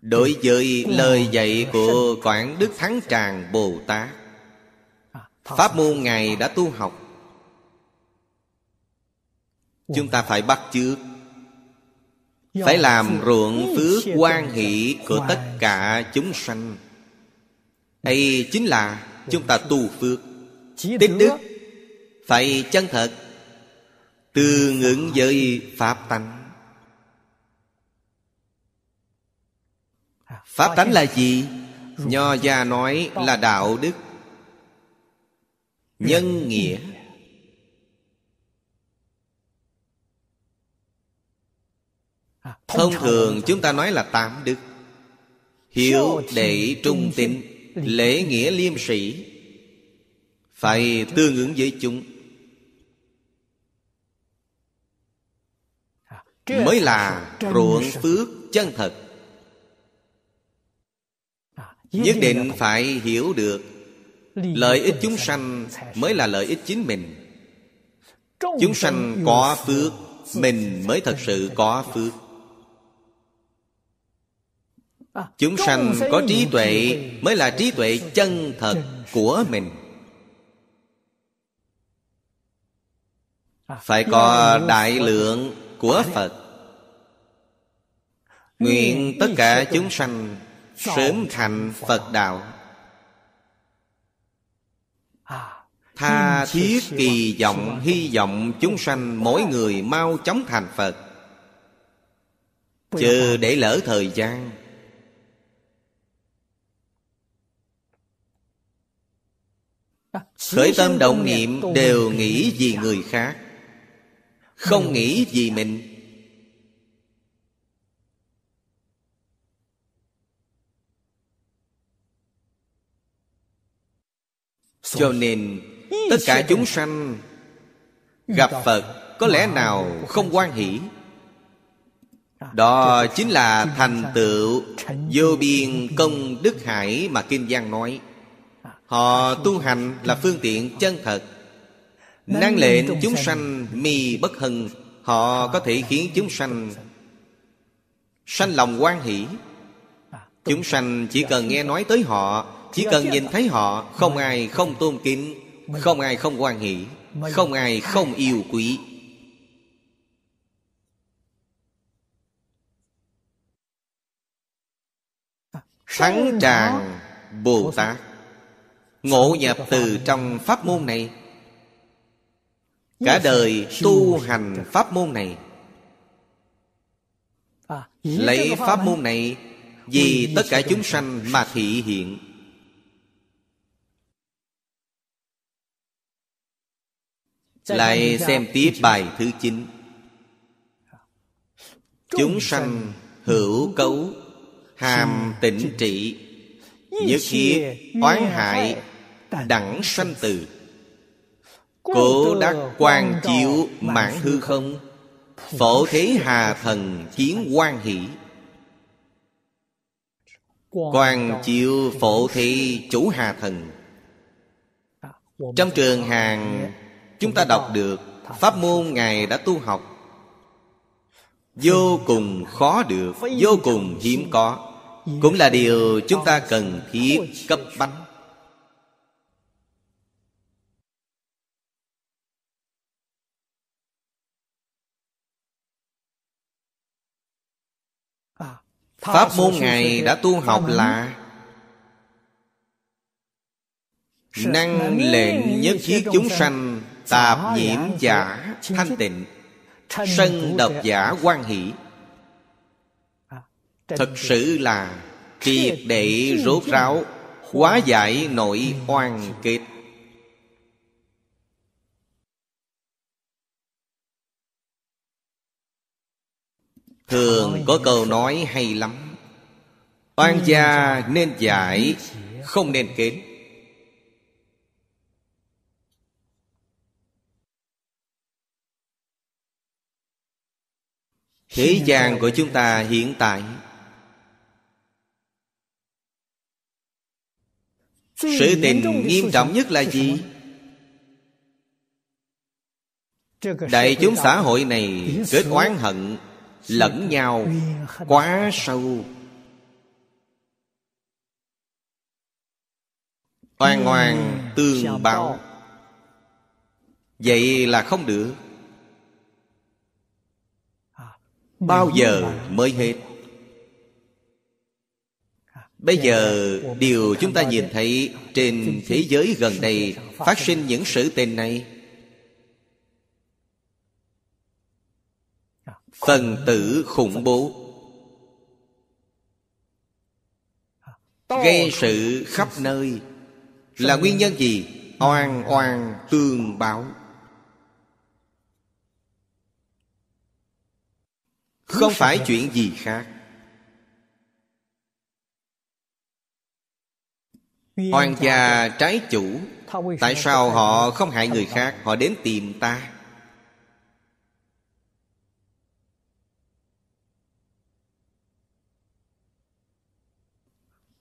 Đối với lời dạy của Quảng Đức Thắng Tràng Bồ Tát. Pháp môn Ngài đã tu học. Chúng ta phải bắt chước. Phải làm ruộng phước quan hỷ của tất cả chúng sanh. Đây chính là chúng ta tu phước. Tích đức Phải chân thật Tương ứng với Pháp tánh. Pháp tánh là gì? Nho gia nói là đạo đức. Nhân nghĩa. Thông thường chúng ta nói là tám đức. Hiếu đệ trung tín Lễ nghĩa liêm sĩ Phải tương ứng với chúng Mới là ruộng phước chân thật. Nhất định phải hiểu được Lợi ích chúng sanh mới là lợi ích chính mình. Chúng sanh có phước Mình mới thật sự có phước. Chúng sanh có trí tuệ Mới là trí tuệ chân thật của mình. Phải có đại lượng của Phật. Nguyện tất cả chúng sanh Sớm thành Phật. Đạo. Tha thiết kỳ vọng Hy vọng chúng sanh Mỗi người mau chóng thành Phật. Chờ để lỡ thời gian. Khởi tâm động niệm đều nghĩ vì người khác không nghĩ vì mình. Cho nên, Tất cả chúng sanh Gặp Phật, Có lẽ nào không quan hỷ? Đó chính là thành tựu Vô biên công đức hải Mà Kinh Giang nói. Họ tu hành là phương tiện chân thật. Năng lệnh chúng sanh. mi bất hân Họ có thể khiến chúng sanh Sanh lòng quan hỷ. Chúng sanh chỉ cần nghe nói tới họ Chỉ cần nhìn thấy họ Không ai không tôn kính Không ai không quan hỷ Không ai không yêu quý. Thắng tràng Bồ Tát. Ngộ nhập từ trong pháp môn này Cả đời tu hành pháp môn này. Lấy pháp môn này Vì tất cả chúng sanh mà thị hiện. Lại xem tiếp bài thứ 9 Chúng sanh hữu cấu Hàm tịnh trị Nhất thiết oán hại Đẳng sanh từ Cố đắc quan chiếu mãn hư không? Phổ thế hà thần chiến quan hỷ. Quan chiếu phổ thế chủ hà thần. Trong trường hàng Chúng ta đọc được Pháp môn Ngài đã tu học. Vô cùng khó được Vô cùng hiếm có. Cũng là điều chúng ta cần thiết cấp bách Pháp môn Ngài đã tu học là Năng lệnh nhất thiết chúng sanh Tạp nhiễm giả thanh tịnh. Sân độc giả quan hỷ. Thật sự là Triệt để rốt ráo Hóa giải nội oan kết Thường có câu nói hay lắm. Oan gia nên giải Không nên kết Thế gian của chúng ta hiện tại. Sự tình nghiêm trọng nhất là gì? Đại chúng xã hội này kết oán hận lẫn nhau quá sâu. Oan oan tương báo. Vậy là không được. Bao giờ mới hết? Bây giờ điều chúng ta nhìn thấy trên thế giới gần đây phát sinh những sự tình này phần tử khủng bố. Gây sự khắp nơi là nguyên nhân gì? Oan oan tương báo. Không phải chuyện gì khác. Hoàng gia trái chủ. Tại sao họ không hại người khác? Họ đến tìm ta.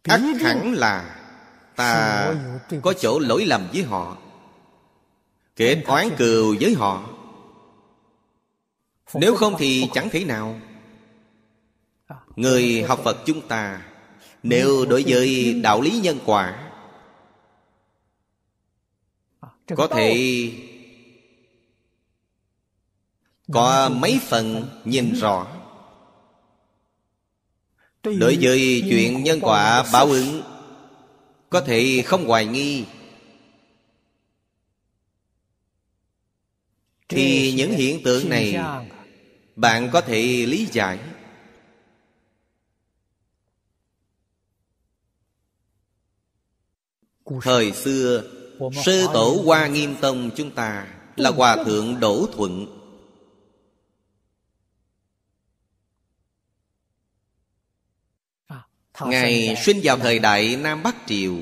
Ắt hẳn là ta có chỗ lỗi lầm với họ kết oán cừu với họ. Nếu không thì chẳng thể nào. Người học phật chúng ta nếu đối với đạo lý nhân quả có thể có mấy phần nhìn rõ đối với chuyện nhân quả báo ứng, có thể không hoài nghi. Thì những hiện tượng này bạn có thể lý giải. Thời xưa sư tổ hoa nghiêm tông chúng ta là hòa thượng đỗ thuận. Ngài sinh vào thời đại Nam Bắc Triều.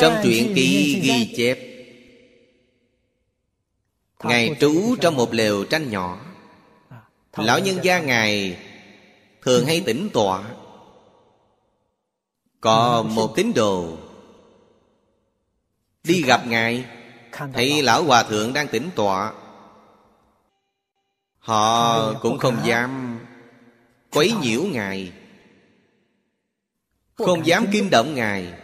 Trong truyện ký ghi chép Ngài trú trong một lều tranh nhỏ. Lão nhân gia Ngài Thường hay tĩnh tọa. Có một tín đồ. Đi gặp Ngài Thấy Lão Hòa Thượng đang tĩnh tọa Họ cũng không dám Quấy nhiễu Ngài. Không dám kinh động Ngài.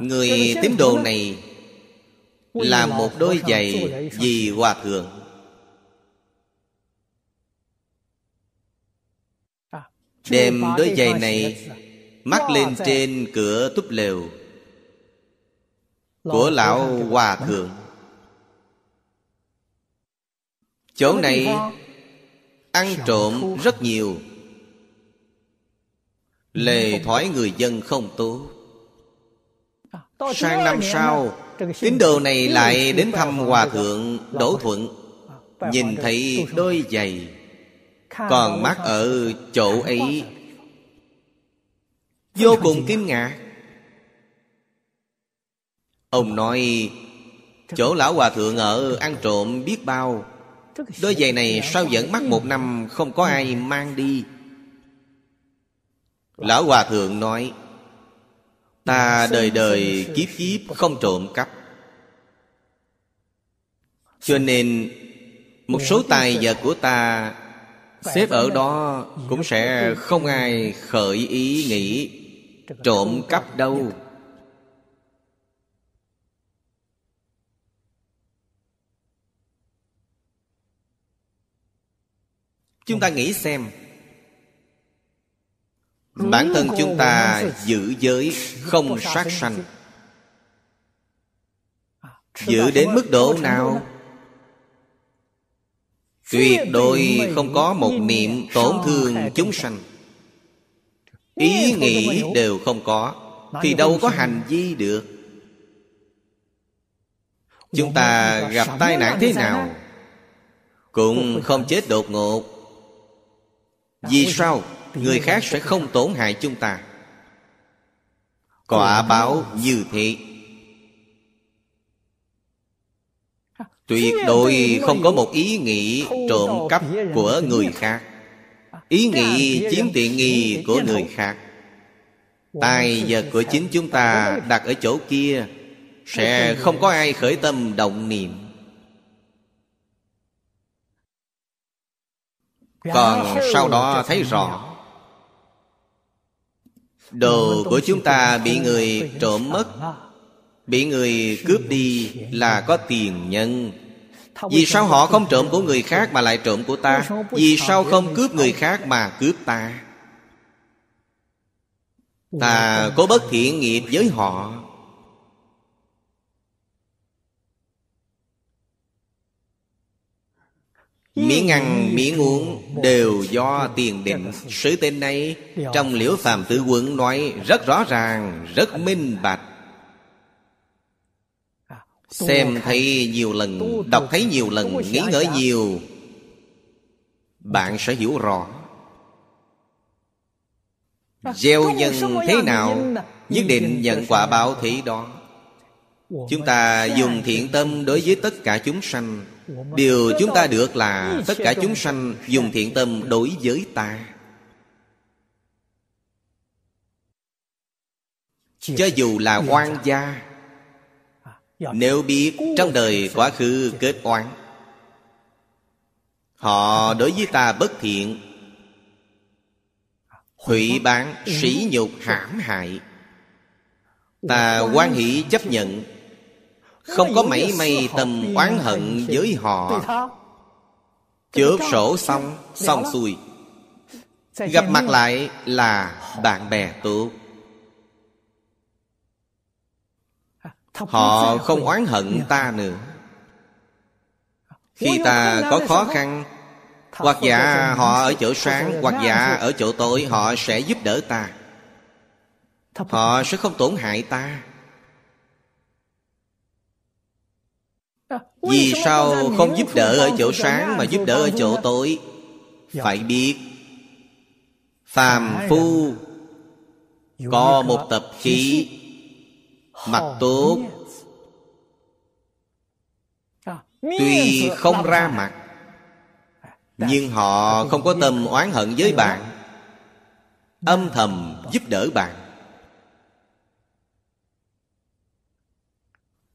Người tín đồ này Là một đôi giày vì Hòa Thượng. Đem đôi giày này Mắc lên trên cửa túp lều Của lão Hòa Thượng Chỗ này Ăn trộm rất nhiều. Lề thoái người dân không tốt. Sang năm sau Tín đồ này lại đến thăm Hòa Thượng Đỗ Thuận. Nhìn thấy đôi giày Còn mắt ở chỗ ấy. Vô cùng kinh ngạc. Ông nói Chỗ lão hòa thượng ở ăn trộm biết bao Đôi giày này sao vẫn mắc một năm, Không có ai mang đi. Lão hòa thượng nói, Ta đời đời kiếp kiếp không trộm cắp. Cho nên, Một số tài vật của ta Xếp ở đó Cũng sẽ không ai khởi ý nghĩ Trộm cắp đâu. Chúng ta nghĩ xem. Bản thân chúng ta giữ giới không sát sanh. Giữ đến mức độ nào? Tuyệt đối không có một niệm tổn thương chúng sanh. Ý nghĩ đều không có. Thì đâu có hành vi được. Chúng ta gặp tai nạn thế nào? Cũng không chết đột ngột Vì sao Người khác sẽ không tổn hại chúng ta? Quả báo như thế. Tuyệt đối không có một ý nghĩ trộm cắp của người khác. Ý nghĩ chiếm tiện nghi của người khác. Tài vật của chính chúng ta đặt ở chỗ kia Sẽ không có ai khởi tâm động niệm Còn sau đó thấy rõ Đồ của chúng ta bị người trộm mất Bị người cướp đi là có tiền nhân. Vì sao họ không trộm của người khác mà lại trộm của ta? Vì sao không cướp người khác mà cướp ta? Ta có bất thiện nghiệp với họ miếng ăn miếng uống đều do tiền định. Sự tên này trong liễu phàm Tử quận nói rất rõ ràng, rất minh bạch. Xem thấy nhiều lần, đọc thấy nhiều lần, nghĩ ngợi nhiều. Bạn sẽ hiểu rõ. Gieo nhân thế nào? Nhất định nhận quả báo thế đó. Chúng ta dùng thiện tâm đối với tất cả chúng sanh. Điều chúng ta được là Tất cả chúng sanh dùng thiện tâm đối với ta. Cho dù là oan gia Nếu biết trong đời quá khứ kết oán Họ đối với ta bất thiện Hủy bán, sỉ nhục, hãm hại. Ta quan hỷ chấp nhận không có mảy may tâm oán hận với họ. Chớp sổ xong Xong xuôi. Gặp mặt lại là bạn bè tốt Họ không oán hận ta nữa. Khi ta có khó khăn Hoặc dạ họ ở chỗ sáng Hoặc dạ ở chỗ tối Họ sẽ giúp đỡ ta. Họ sẽ không tổn hại ta Vì sao không giúp đỡ ở chỗ sáng Mà giúp đỡ ở chỗ tối? Phải biết Phàm phu Có một tập khí Mặt tốt. Tuy không ra mặt Nhưng họ không có tâm oán hận với bạn. Âm thầm giúp đỡ bạn.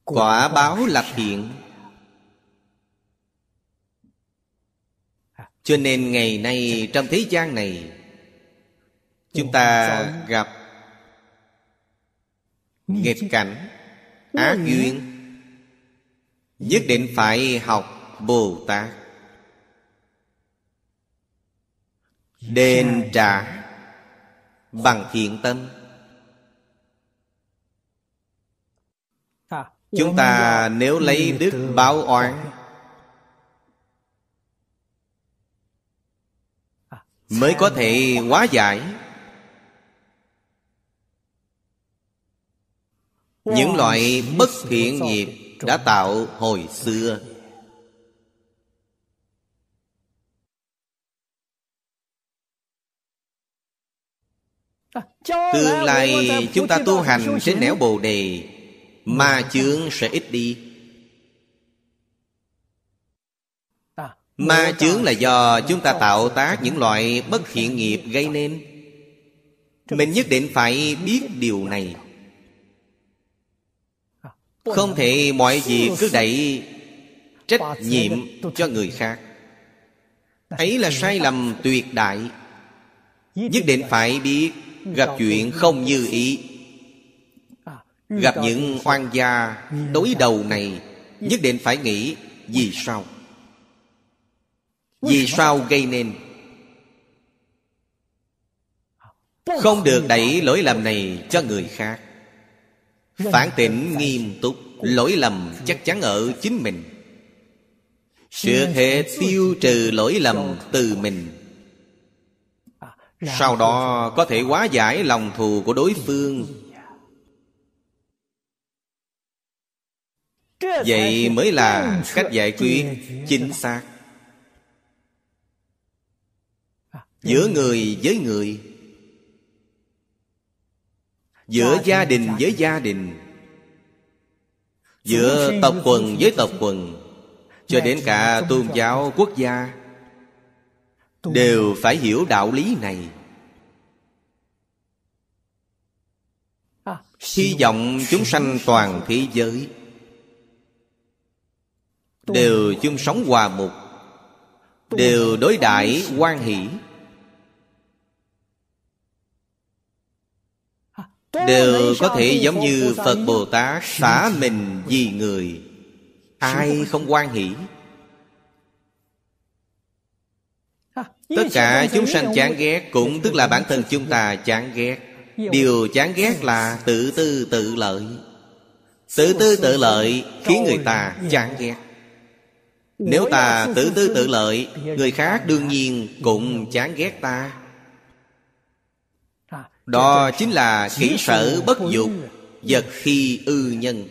Quả báo là thiện Cho nên ngày nay trong thế gian này, Chúng ta gặp Nghịch cảnh, Ác duyên, Nhất định phải học Bồ Tát. Đền trả Bằng thiện tâm. Chúng ta nếu lấy đức báo oán mới có thể hóa giải. Những loại bất thiện nghiệp đã tạo hồi xưa. Tương lai chúng ta tu hành trên nẻo bồ đề, ma chướng sẽ ít đi. Ma chướng là do chúng ta tạo tác những loại bất thiện nghiệp gây nên. Mình nhất định phải biết điều này. Không thể mọi việc cứ đẩy trách nhiệm cho người khác. Ấy là sai lầm tuyệt đại. Nhất định phải biết gặp chuyện không như ý. Gặp những oan gia đối đầu này nhất định phải nghĩ vì sao vì sao gây nên? Không được đẩy lỗi. lầm này cho người khác. Phản tỉnh nghiêm túc lỗi lầm chắc chắn ở chính mình. Trước hết tiêu trừ lỗi lầm từ mình. Sau đó có thể hóa giải lòng thù của đối phương. Vậy mới là cách giải quyết chính xác Giữa người với người. Giữa gia đình với gia đình. Giữa tộc quần với tộc quần. Cho đến cả tôn giáo quốc gia. Đều phải hiểu đạo lý này. Hy vọng chúng sanh toàn thế giới. Đều chung sống hòa mục. Đều đối đãi quan hỷ đều có thể giống như phật bồ tát xả mình vì người. Ai không quan hỷ? Tất cả chúng sanh chán ghét cũng tức là bản thân chúng ta chán ghét. Điều chán ghét là tự tư tự lợi. Tự tư tự lợi khiến người ta chán ghét. Nếu ta tự tư tự lợi người khác đương nhiên cũng chán ghét ta đó chính là kỹ sở bất dục, vật khi ư nhân.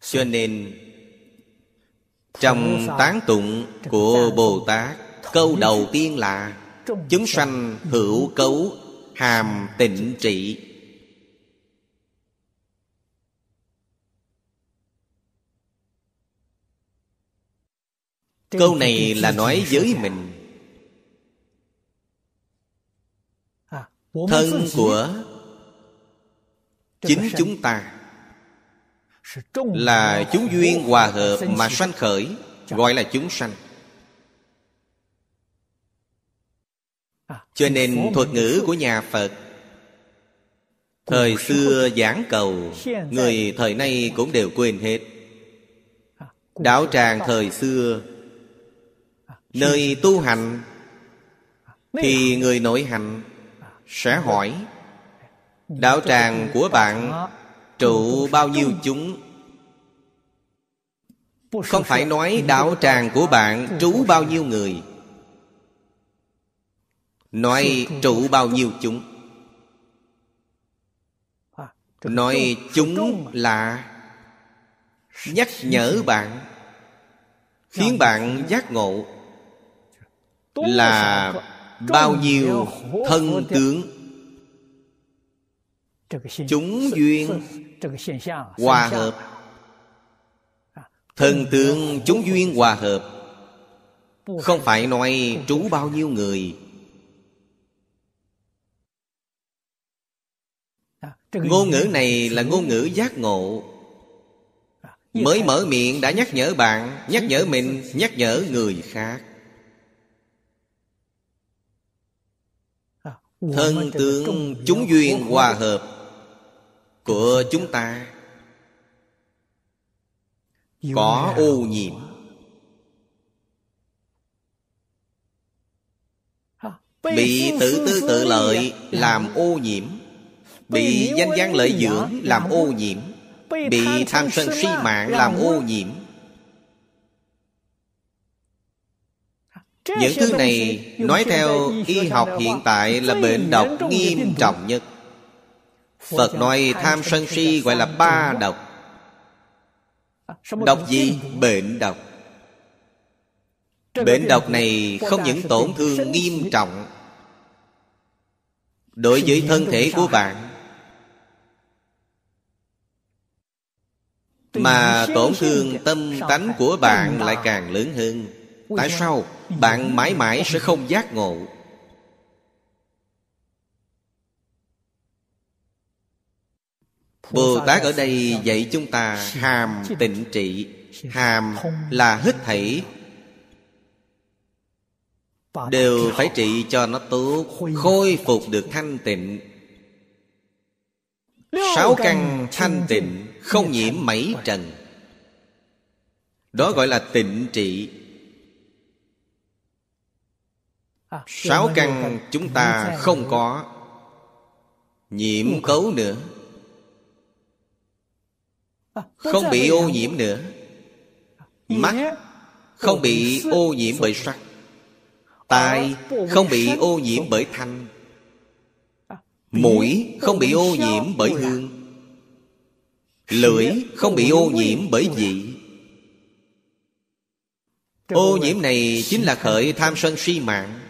Cho nên, trong tán tụng của bồ tát câu đầu tiên là, chúng sanh hữu cấu, hàm tịnh trị. Câu này là nói với mình. Thân của chính chúng ta là chúng duyên hòa hợp mà sanh khởi gọi là chúng sanh. Cho nên thuật ngữ của nhà phật thời xưa giảng cầu người thời nay cũng đều quên hết. Đạo tràng thời xưa nơi tu hành thì người nội hành sẽ hỏi đạo tràng của bạn trụ bao nhiêu chúng? Không phải nói đạo tràng của bạn trú bao nhiêu người. Nói trụ bao nhiêu chúng? Nói chúng là nhắc nhở bạn khiến bạn giác ngộ là bao nhiêu thân tướng. Chúng duyên hòa hợp. Thần tượng chúng duyên hòa hợp. Không phải nói trú bao nhiêu người. Ngôn ngữ này là ngôn ngữ giác ngộ. Mới mở miệng đã nhắc nhở bạn Nhắc nhở mình Nhắc nhở người khác Thân tướng chúng duyên hòa hợp Của chúng ta. Có ô nhiễm. Bị tự tư tự lợi làm ô nhiễm. Bị danh gian lợi dưỡng làm ô nhiễm. bị tham sân si mạng làm ô nhiễm những thứ này nói theo y học hiện tại là bệnh độc nghiêm trọng nhất. Phật nói tham sân si gọi là ba độc. Độc gì? Bệnh độc. Bệnh độc này không những tổn thương nghiêm trọng. Đối với thân thể của bạn. Mà tổn thương tâm tánh của bạn lại càng lớn hơn Tại sao? Bạn mãi mãi sẽ không giác ngộ? Bồ Tát ở đây dạy chúng ta hàm tịnh trị. Hàm là hết thảy. Đều phải trị cho nó tốt Khôi phục được thanh tịnh. Sáu căn thanh tịnh Không nhiễm mảy trần. Đó gọi là tịnh trị Sáu căn chúng ta không có Nhiễm cấu nữa. Không bị ô nhiễm nữa. Mắt không bị ô nhiễm bởi sắc. Tai không bị ô nhiễm bởi thanh. Mũi không bị ô nhiễm bởi hương. Lưỡi không bị ô nhiễm bởi vị. Ô nhiễm này chính là khởi tham sân si mạng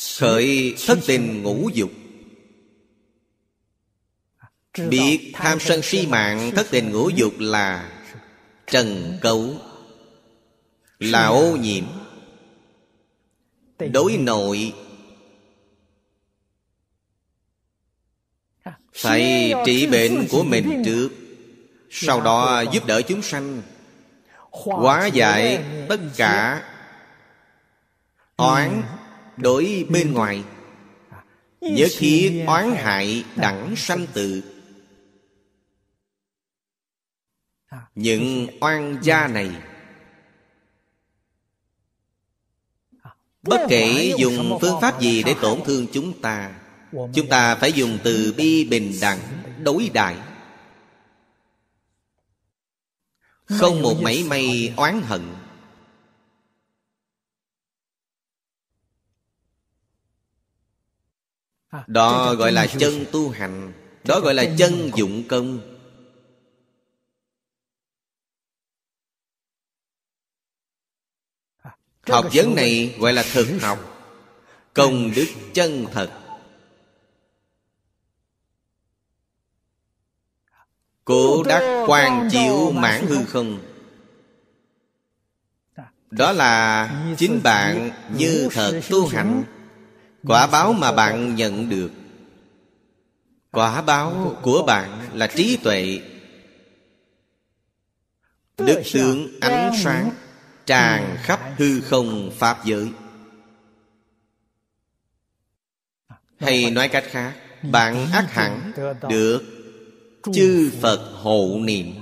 Khởi thất tình ngũ dục. Biết tham sân si mạng, thất tình ngũ dục là Trần cấu, Là ô nhiễm. Đối nội Phải trị bệnh của mình trước, Sau đó giúp đỡ chúng sanh, Hóa giải tất cả Oán đối bên ngoài. Nhớ thiết oán hại đẳng sanh tự Những oan gia này. Bất kể dùng phương pháp gì để tổn thương chúng ta Chúng ta phải dùng từ bi bình đẳng Đối đại. Không một mảy may oán hận Đó gọi là chân tu hành. Đó gọi là chân dụng công. Học vấn này gọi là thực học. Công đức chân thật. Cố đắc quan chiếu mãn hư không? Đó là chính bạn như thật tu hành Quả báo mà bạn nhận được. Quả báo của bạn là trí tuệ. Đức tướng ánh sáng Tràn khắp hư không Pháp giới. Hay nói cách khác, Bạn ác hẳn được Chư Phật hộ niệm.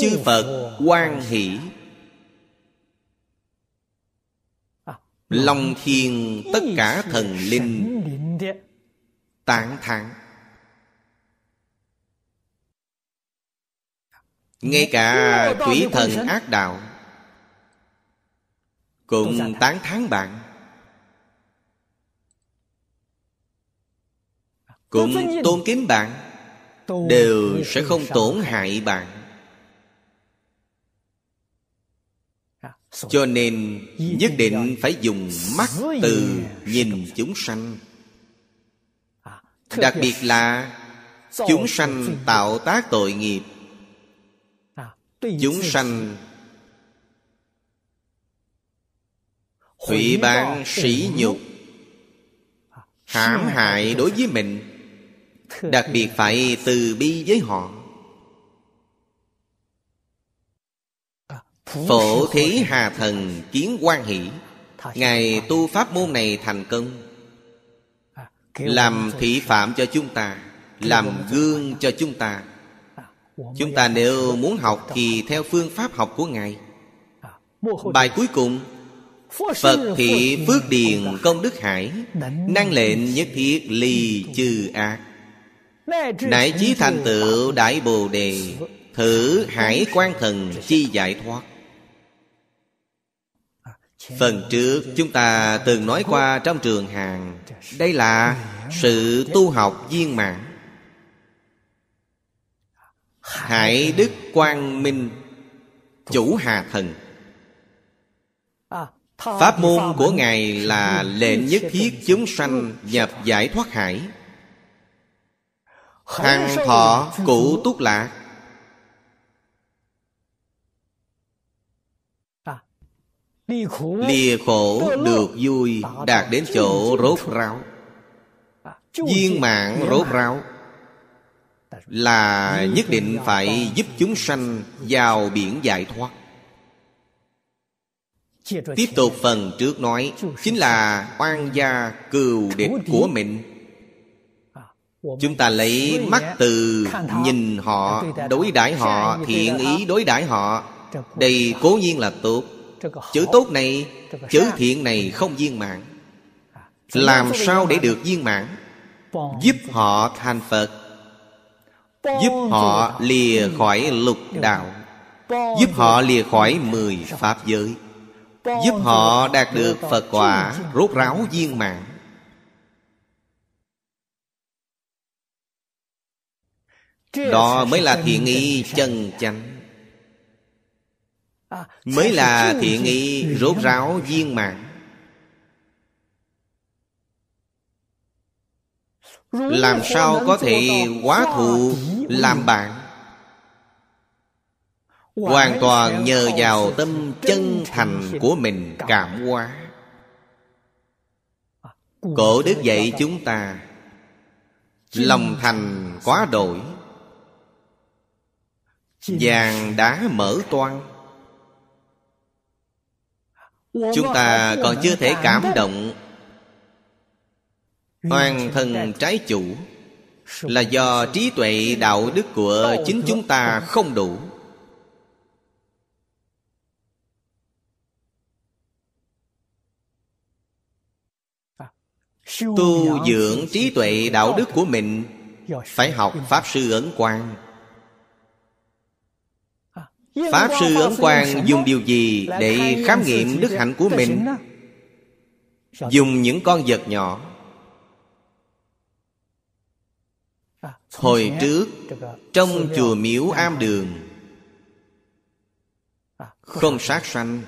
Chư Phật quan hỷ. Long thiên tất cả thần linh Tán thán. Ngay cả quỷ thần ác đạo Cũng tán thán bạn. Cũng tôn kính bạn. Đều sẽ không tổn hại bạn Cho nên nhất định phải dùng mắt từ nhìn chúng sanh. Đặc biệt là Chúng sanh tạo tác tội nghiệp. Chúng sanh Hủy bán sỉ nhục hãm hại đối với mình. Đặc biệt phải từ bi với họ Phổ thí hà thần kiến quan hỷ. Ngài tu pháp môn này thành công. Làm thị phạm cho chúng ta Làm gương cho chúng ta. Chúng ta nếu muốn học Thì theo phương pháp học của Ngài. Bài cuối cùng. Phật thị phước điền công đức hải Năng lệnh nhất thiết ly chư ác. Nại chí thành tựu đại bồ đề Thử hải quan thần chi giải thoát Phần trước chúng ta từng nói qua trong trường hàng, Đây là sự tu học viên mãn. Hải đức quang minh, chủ hà thần. Pháp môn của ngài là lệnh nhất thiết chúng sanh nhập giải thoát hải. Hằng thọ cụ túc lạc lìa khổ được vui đạt đến chỗ rốt ráo. Viên mạng rốt ráo. Là nhất định phải giúp chúng sanh vào biển giải thoát. Tiếp tục phần trước nói chính là oan gia cừu địch của mình. Chúng ta lấy mắt từ nhìn họ đối đãi họ thiện ý đối đãi họ. Đây cố nhiên là tốt chữ tốt này chữ thiện này không viên mãn. Làm sao để được viên mãn? giúp họ thành phật. Giúp họ lìa khỏi lục đạo. Giúp họ lìa khỏi mười pháp giới. Giúp họ đạt được phật quả rốt ráo viên mãn. Đó mới là thiện ý chân chánh mới là thiện ý rốt ráo viên mãn. Làm sao có thể quá thụ làm bạn. Hoàn toàn nhờ vào tâm chân thành của mình cảm hóa. Cổ đức dạy chúng ta. Lòng thành quá đổi. vàng đá mở toan chúng ta còn chưa thể cảm động. Hoàn thân trái chủ là do trí tuệ đạo đức của chính chúng ta không đủ. Tu dưỡng trí tuệ đạo đức của mình phải học pháp sư ấn quang pháp sư ấn quang dùng điều gì để khám nghiệm đức hạnh của mình? dùng những con vật nhỏ. Hồi trước trong chùa miếu am đường không sát sanh.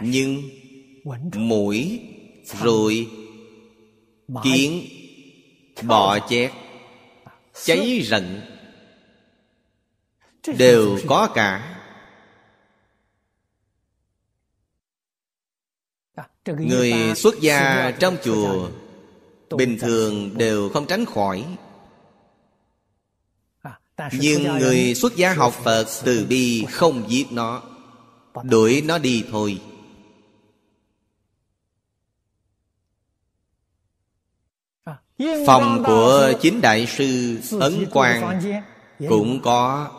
nhưng mũi rồi kiến bọ chét cháy rận đều có cả. Người xuất gia trong chùa, bình thường đều không tránh khỏi. Nhưng người xuất gia học phật từ bi không giết nó, đuổi nó đi thôi. Phòng của chính đại sư ấn quang cũng có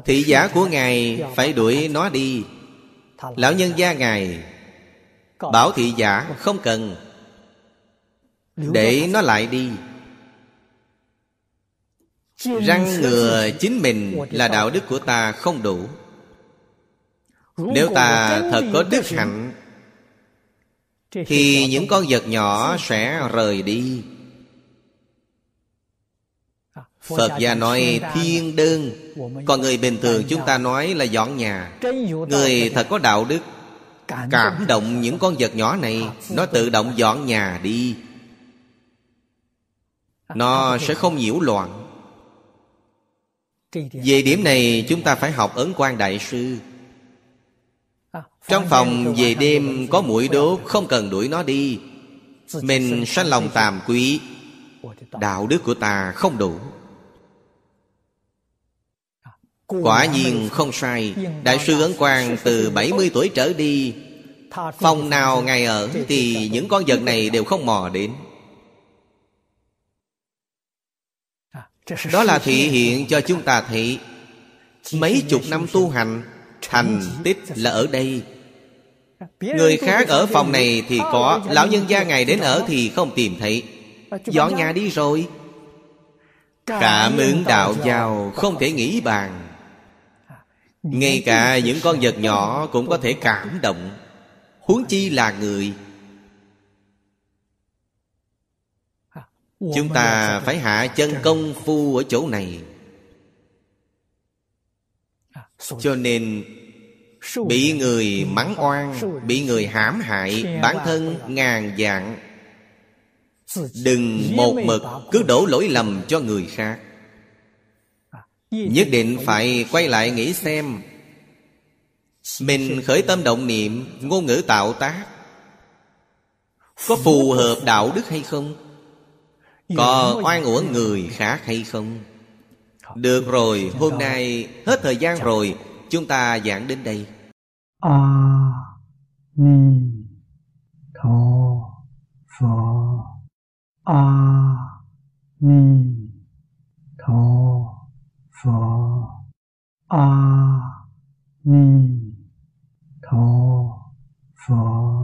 thị giả của ngài phải đuổi nó đi. Lão nhân gia ngài bảo thị giả không cần, để nó lại đi. Răng ngừa chính mình là đạo đức của ta không đủ. Nếu ta thật có đức hạnh, thì những con vật nhỏ sẽ rời đi phật gia nói thiên đơn còn người bình thường chúng ta nói là dọn nhà. Người thật có đạo đức. Cảm động. những con vật nhỏ này nó tự động dọn nhà đi. Nó sẽ không nhiễu loạn. Về điểm này chúng ta phải học ấn quan đại sư. Trong phòng về đêm có mũi đốt Không cần đuổi nó đi. Mình sanh lòng tàm quý Đạo đức của ta không đủ Quả nhiên không sai. Đại sư Ấn Quang từ 70 tuổi trở đi, Phòng nào ngày ở Thì những con vật này đều không mò đến. Đó là thị hiện cho chúng ta thấy. Mấy chục năm tu hành, Thành tích là ở đây. Người khác ở phòng này thì có, Lão nhân gia ngày đến ở thì không tìm thấy. Dọn nhà đi rồi. Cảm ứng đạo giàu không thể nghĩ bàn. Ngay cả những con vật nhỏ cũng có thể cảm động. Huống chi là người. Chúng ta phải hạ chân công phu ở chỗ này. Cho nên, bị người mắng oan, bị người hãm hại, bản thân ngàn dạng đừng một mực cứ đổ lỗi lầm cho người khác nhất định phải quay lại nghĩ xem. Mình khởi tâm động niệm ngôn ngữ tạo tác. Có phù hợp đạo đức hay không? Có oan uổng người khác hay không? Được rồi hôm nay hết thời gian rồi chúng ta giảng đến đây. A ni tho phở a ni tho Phật A Ni Tho Phật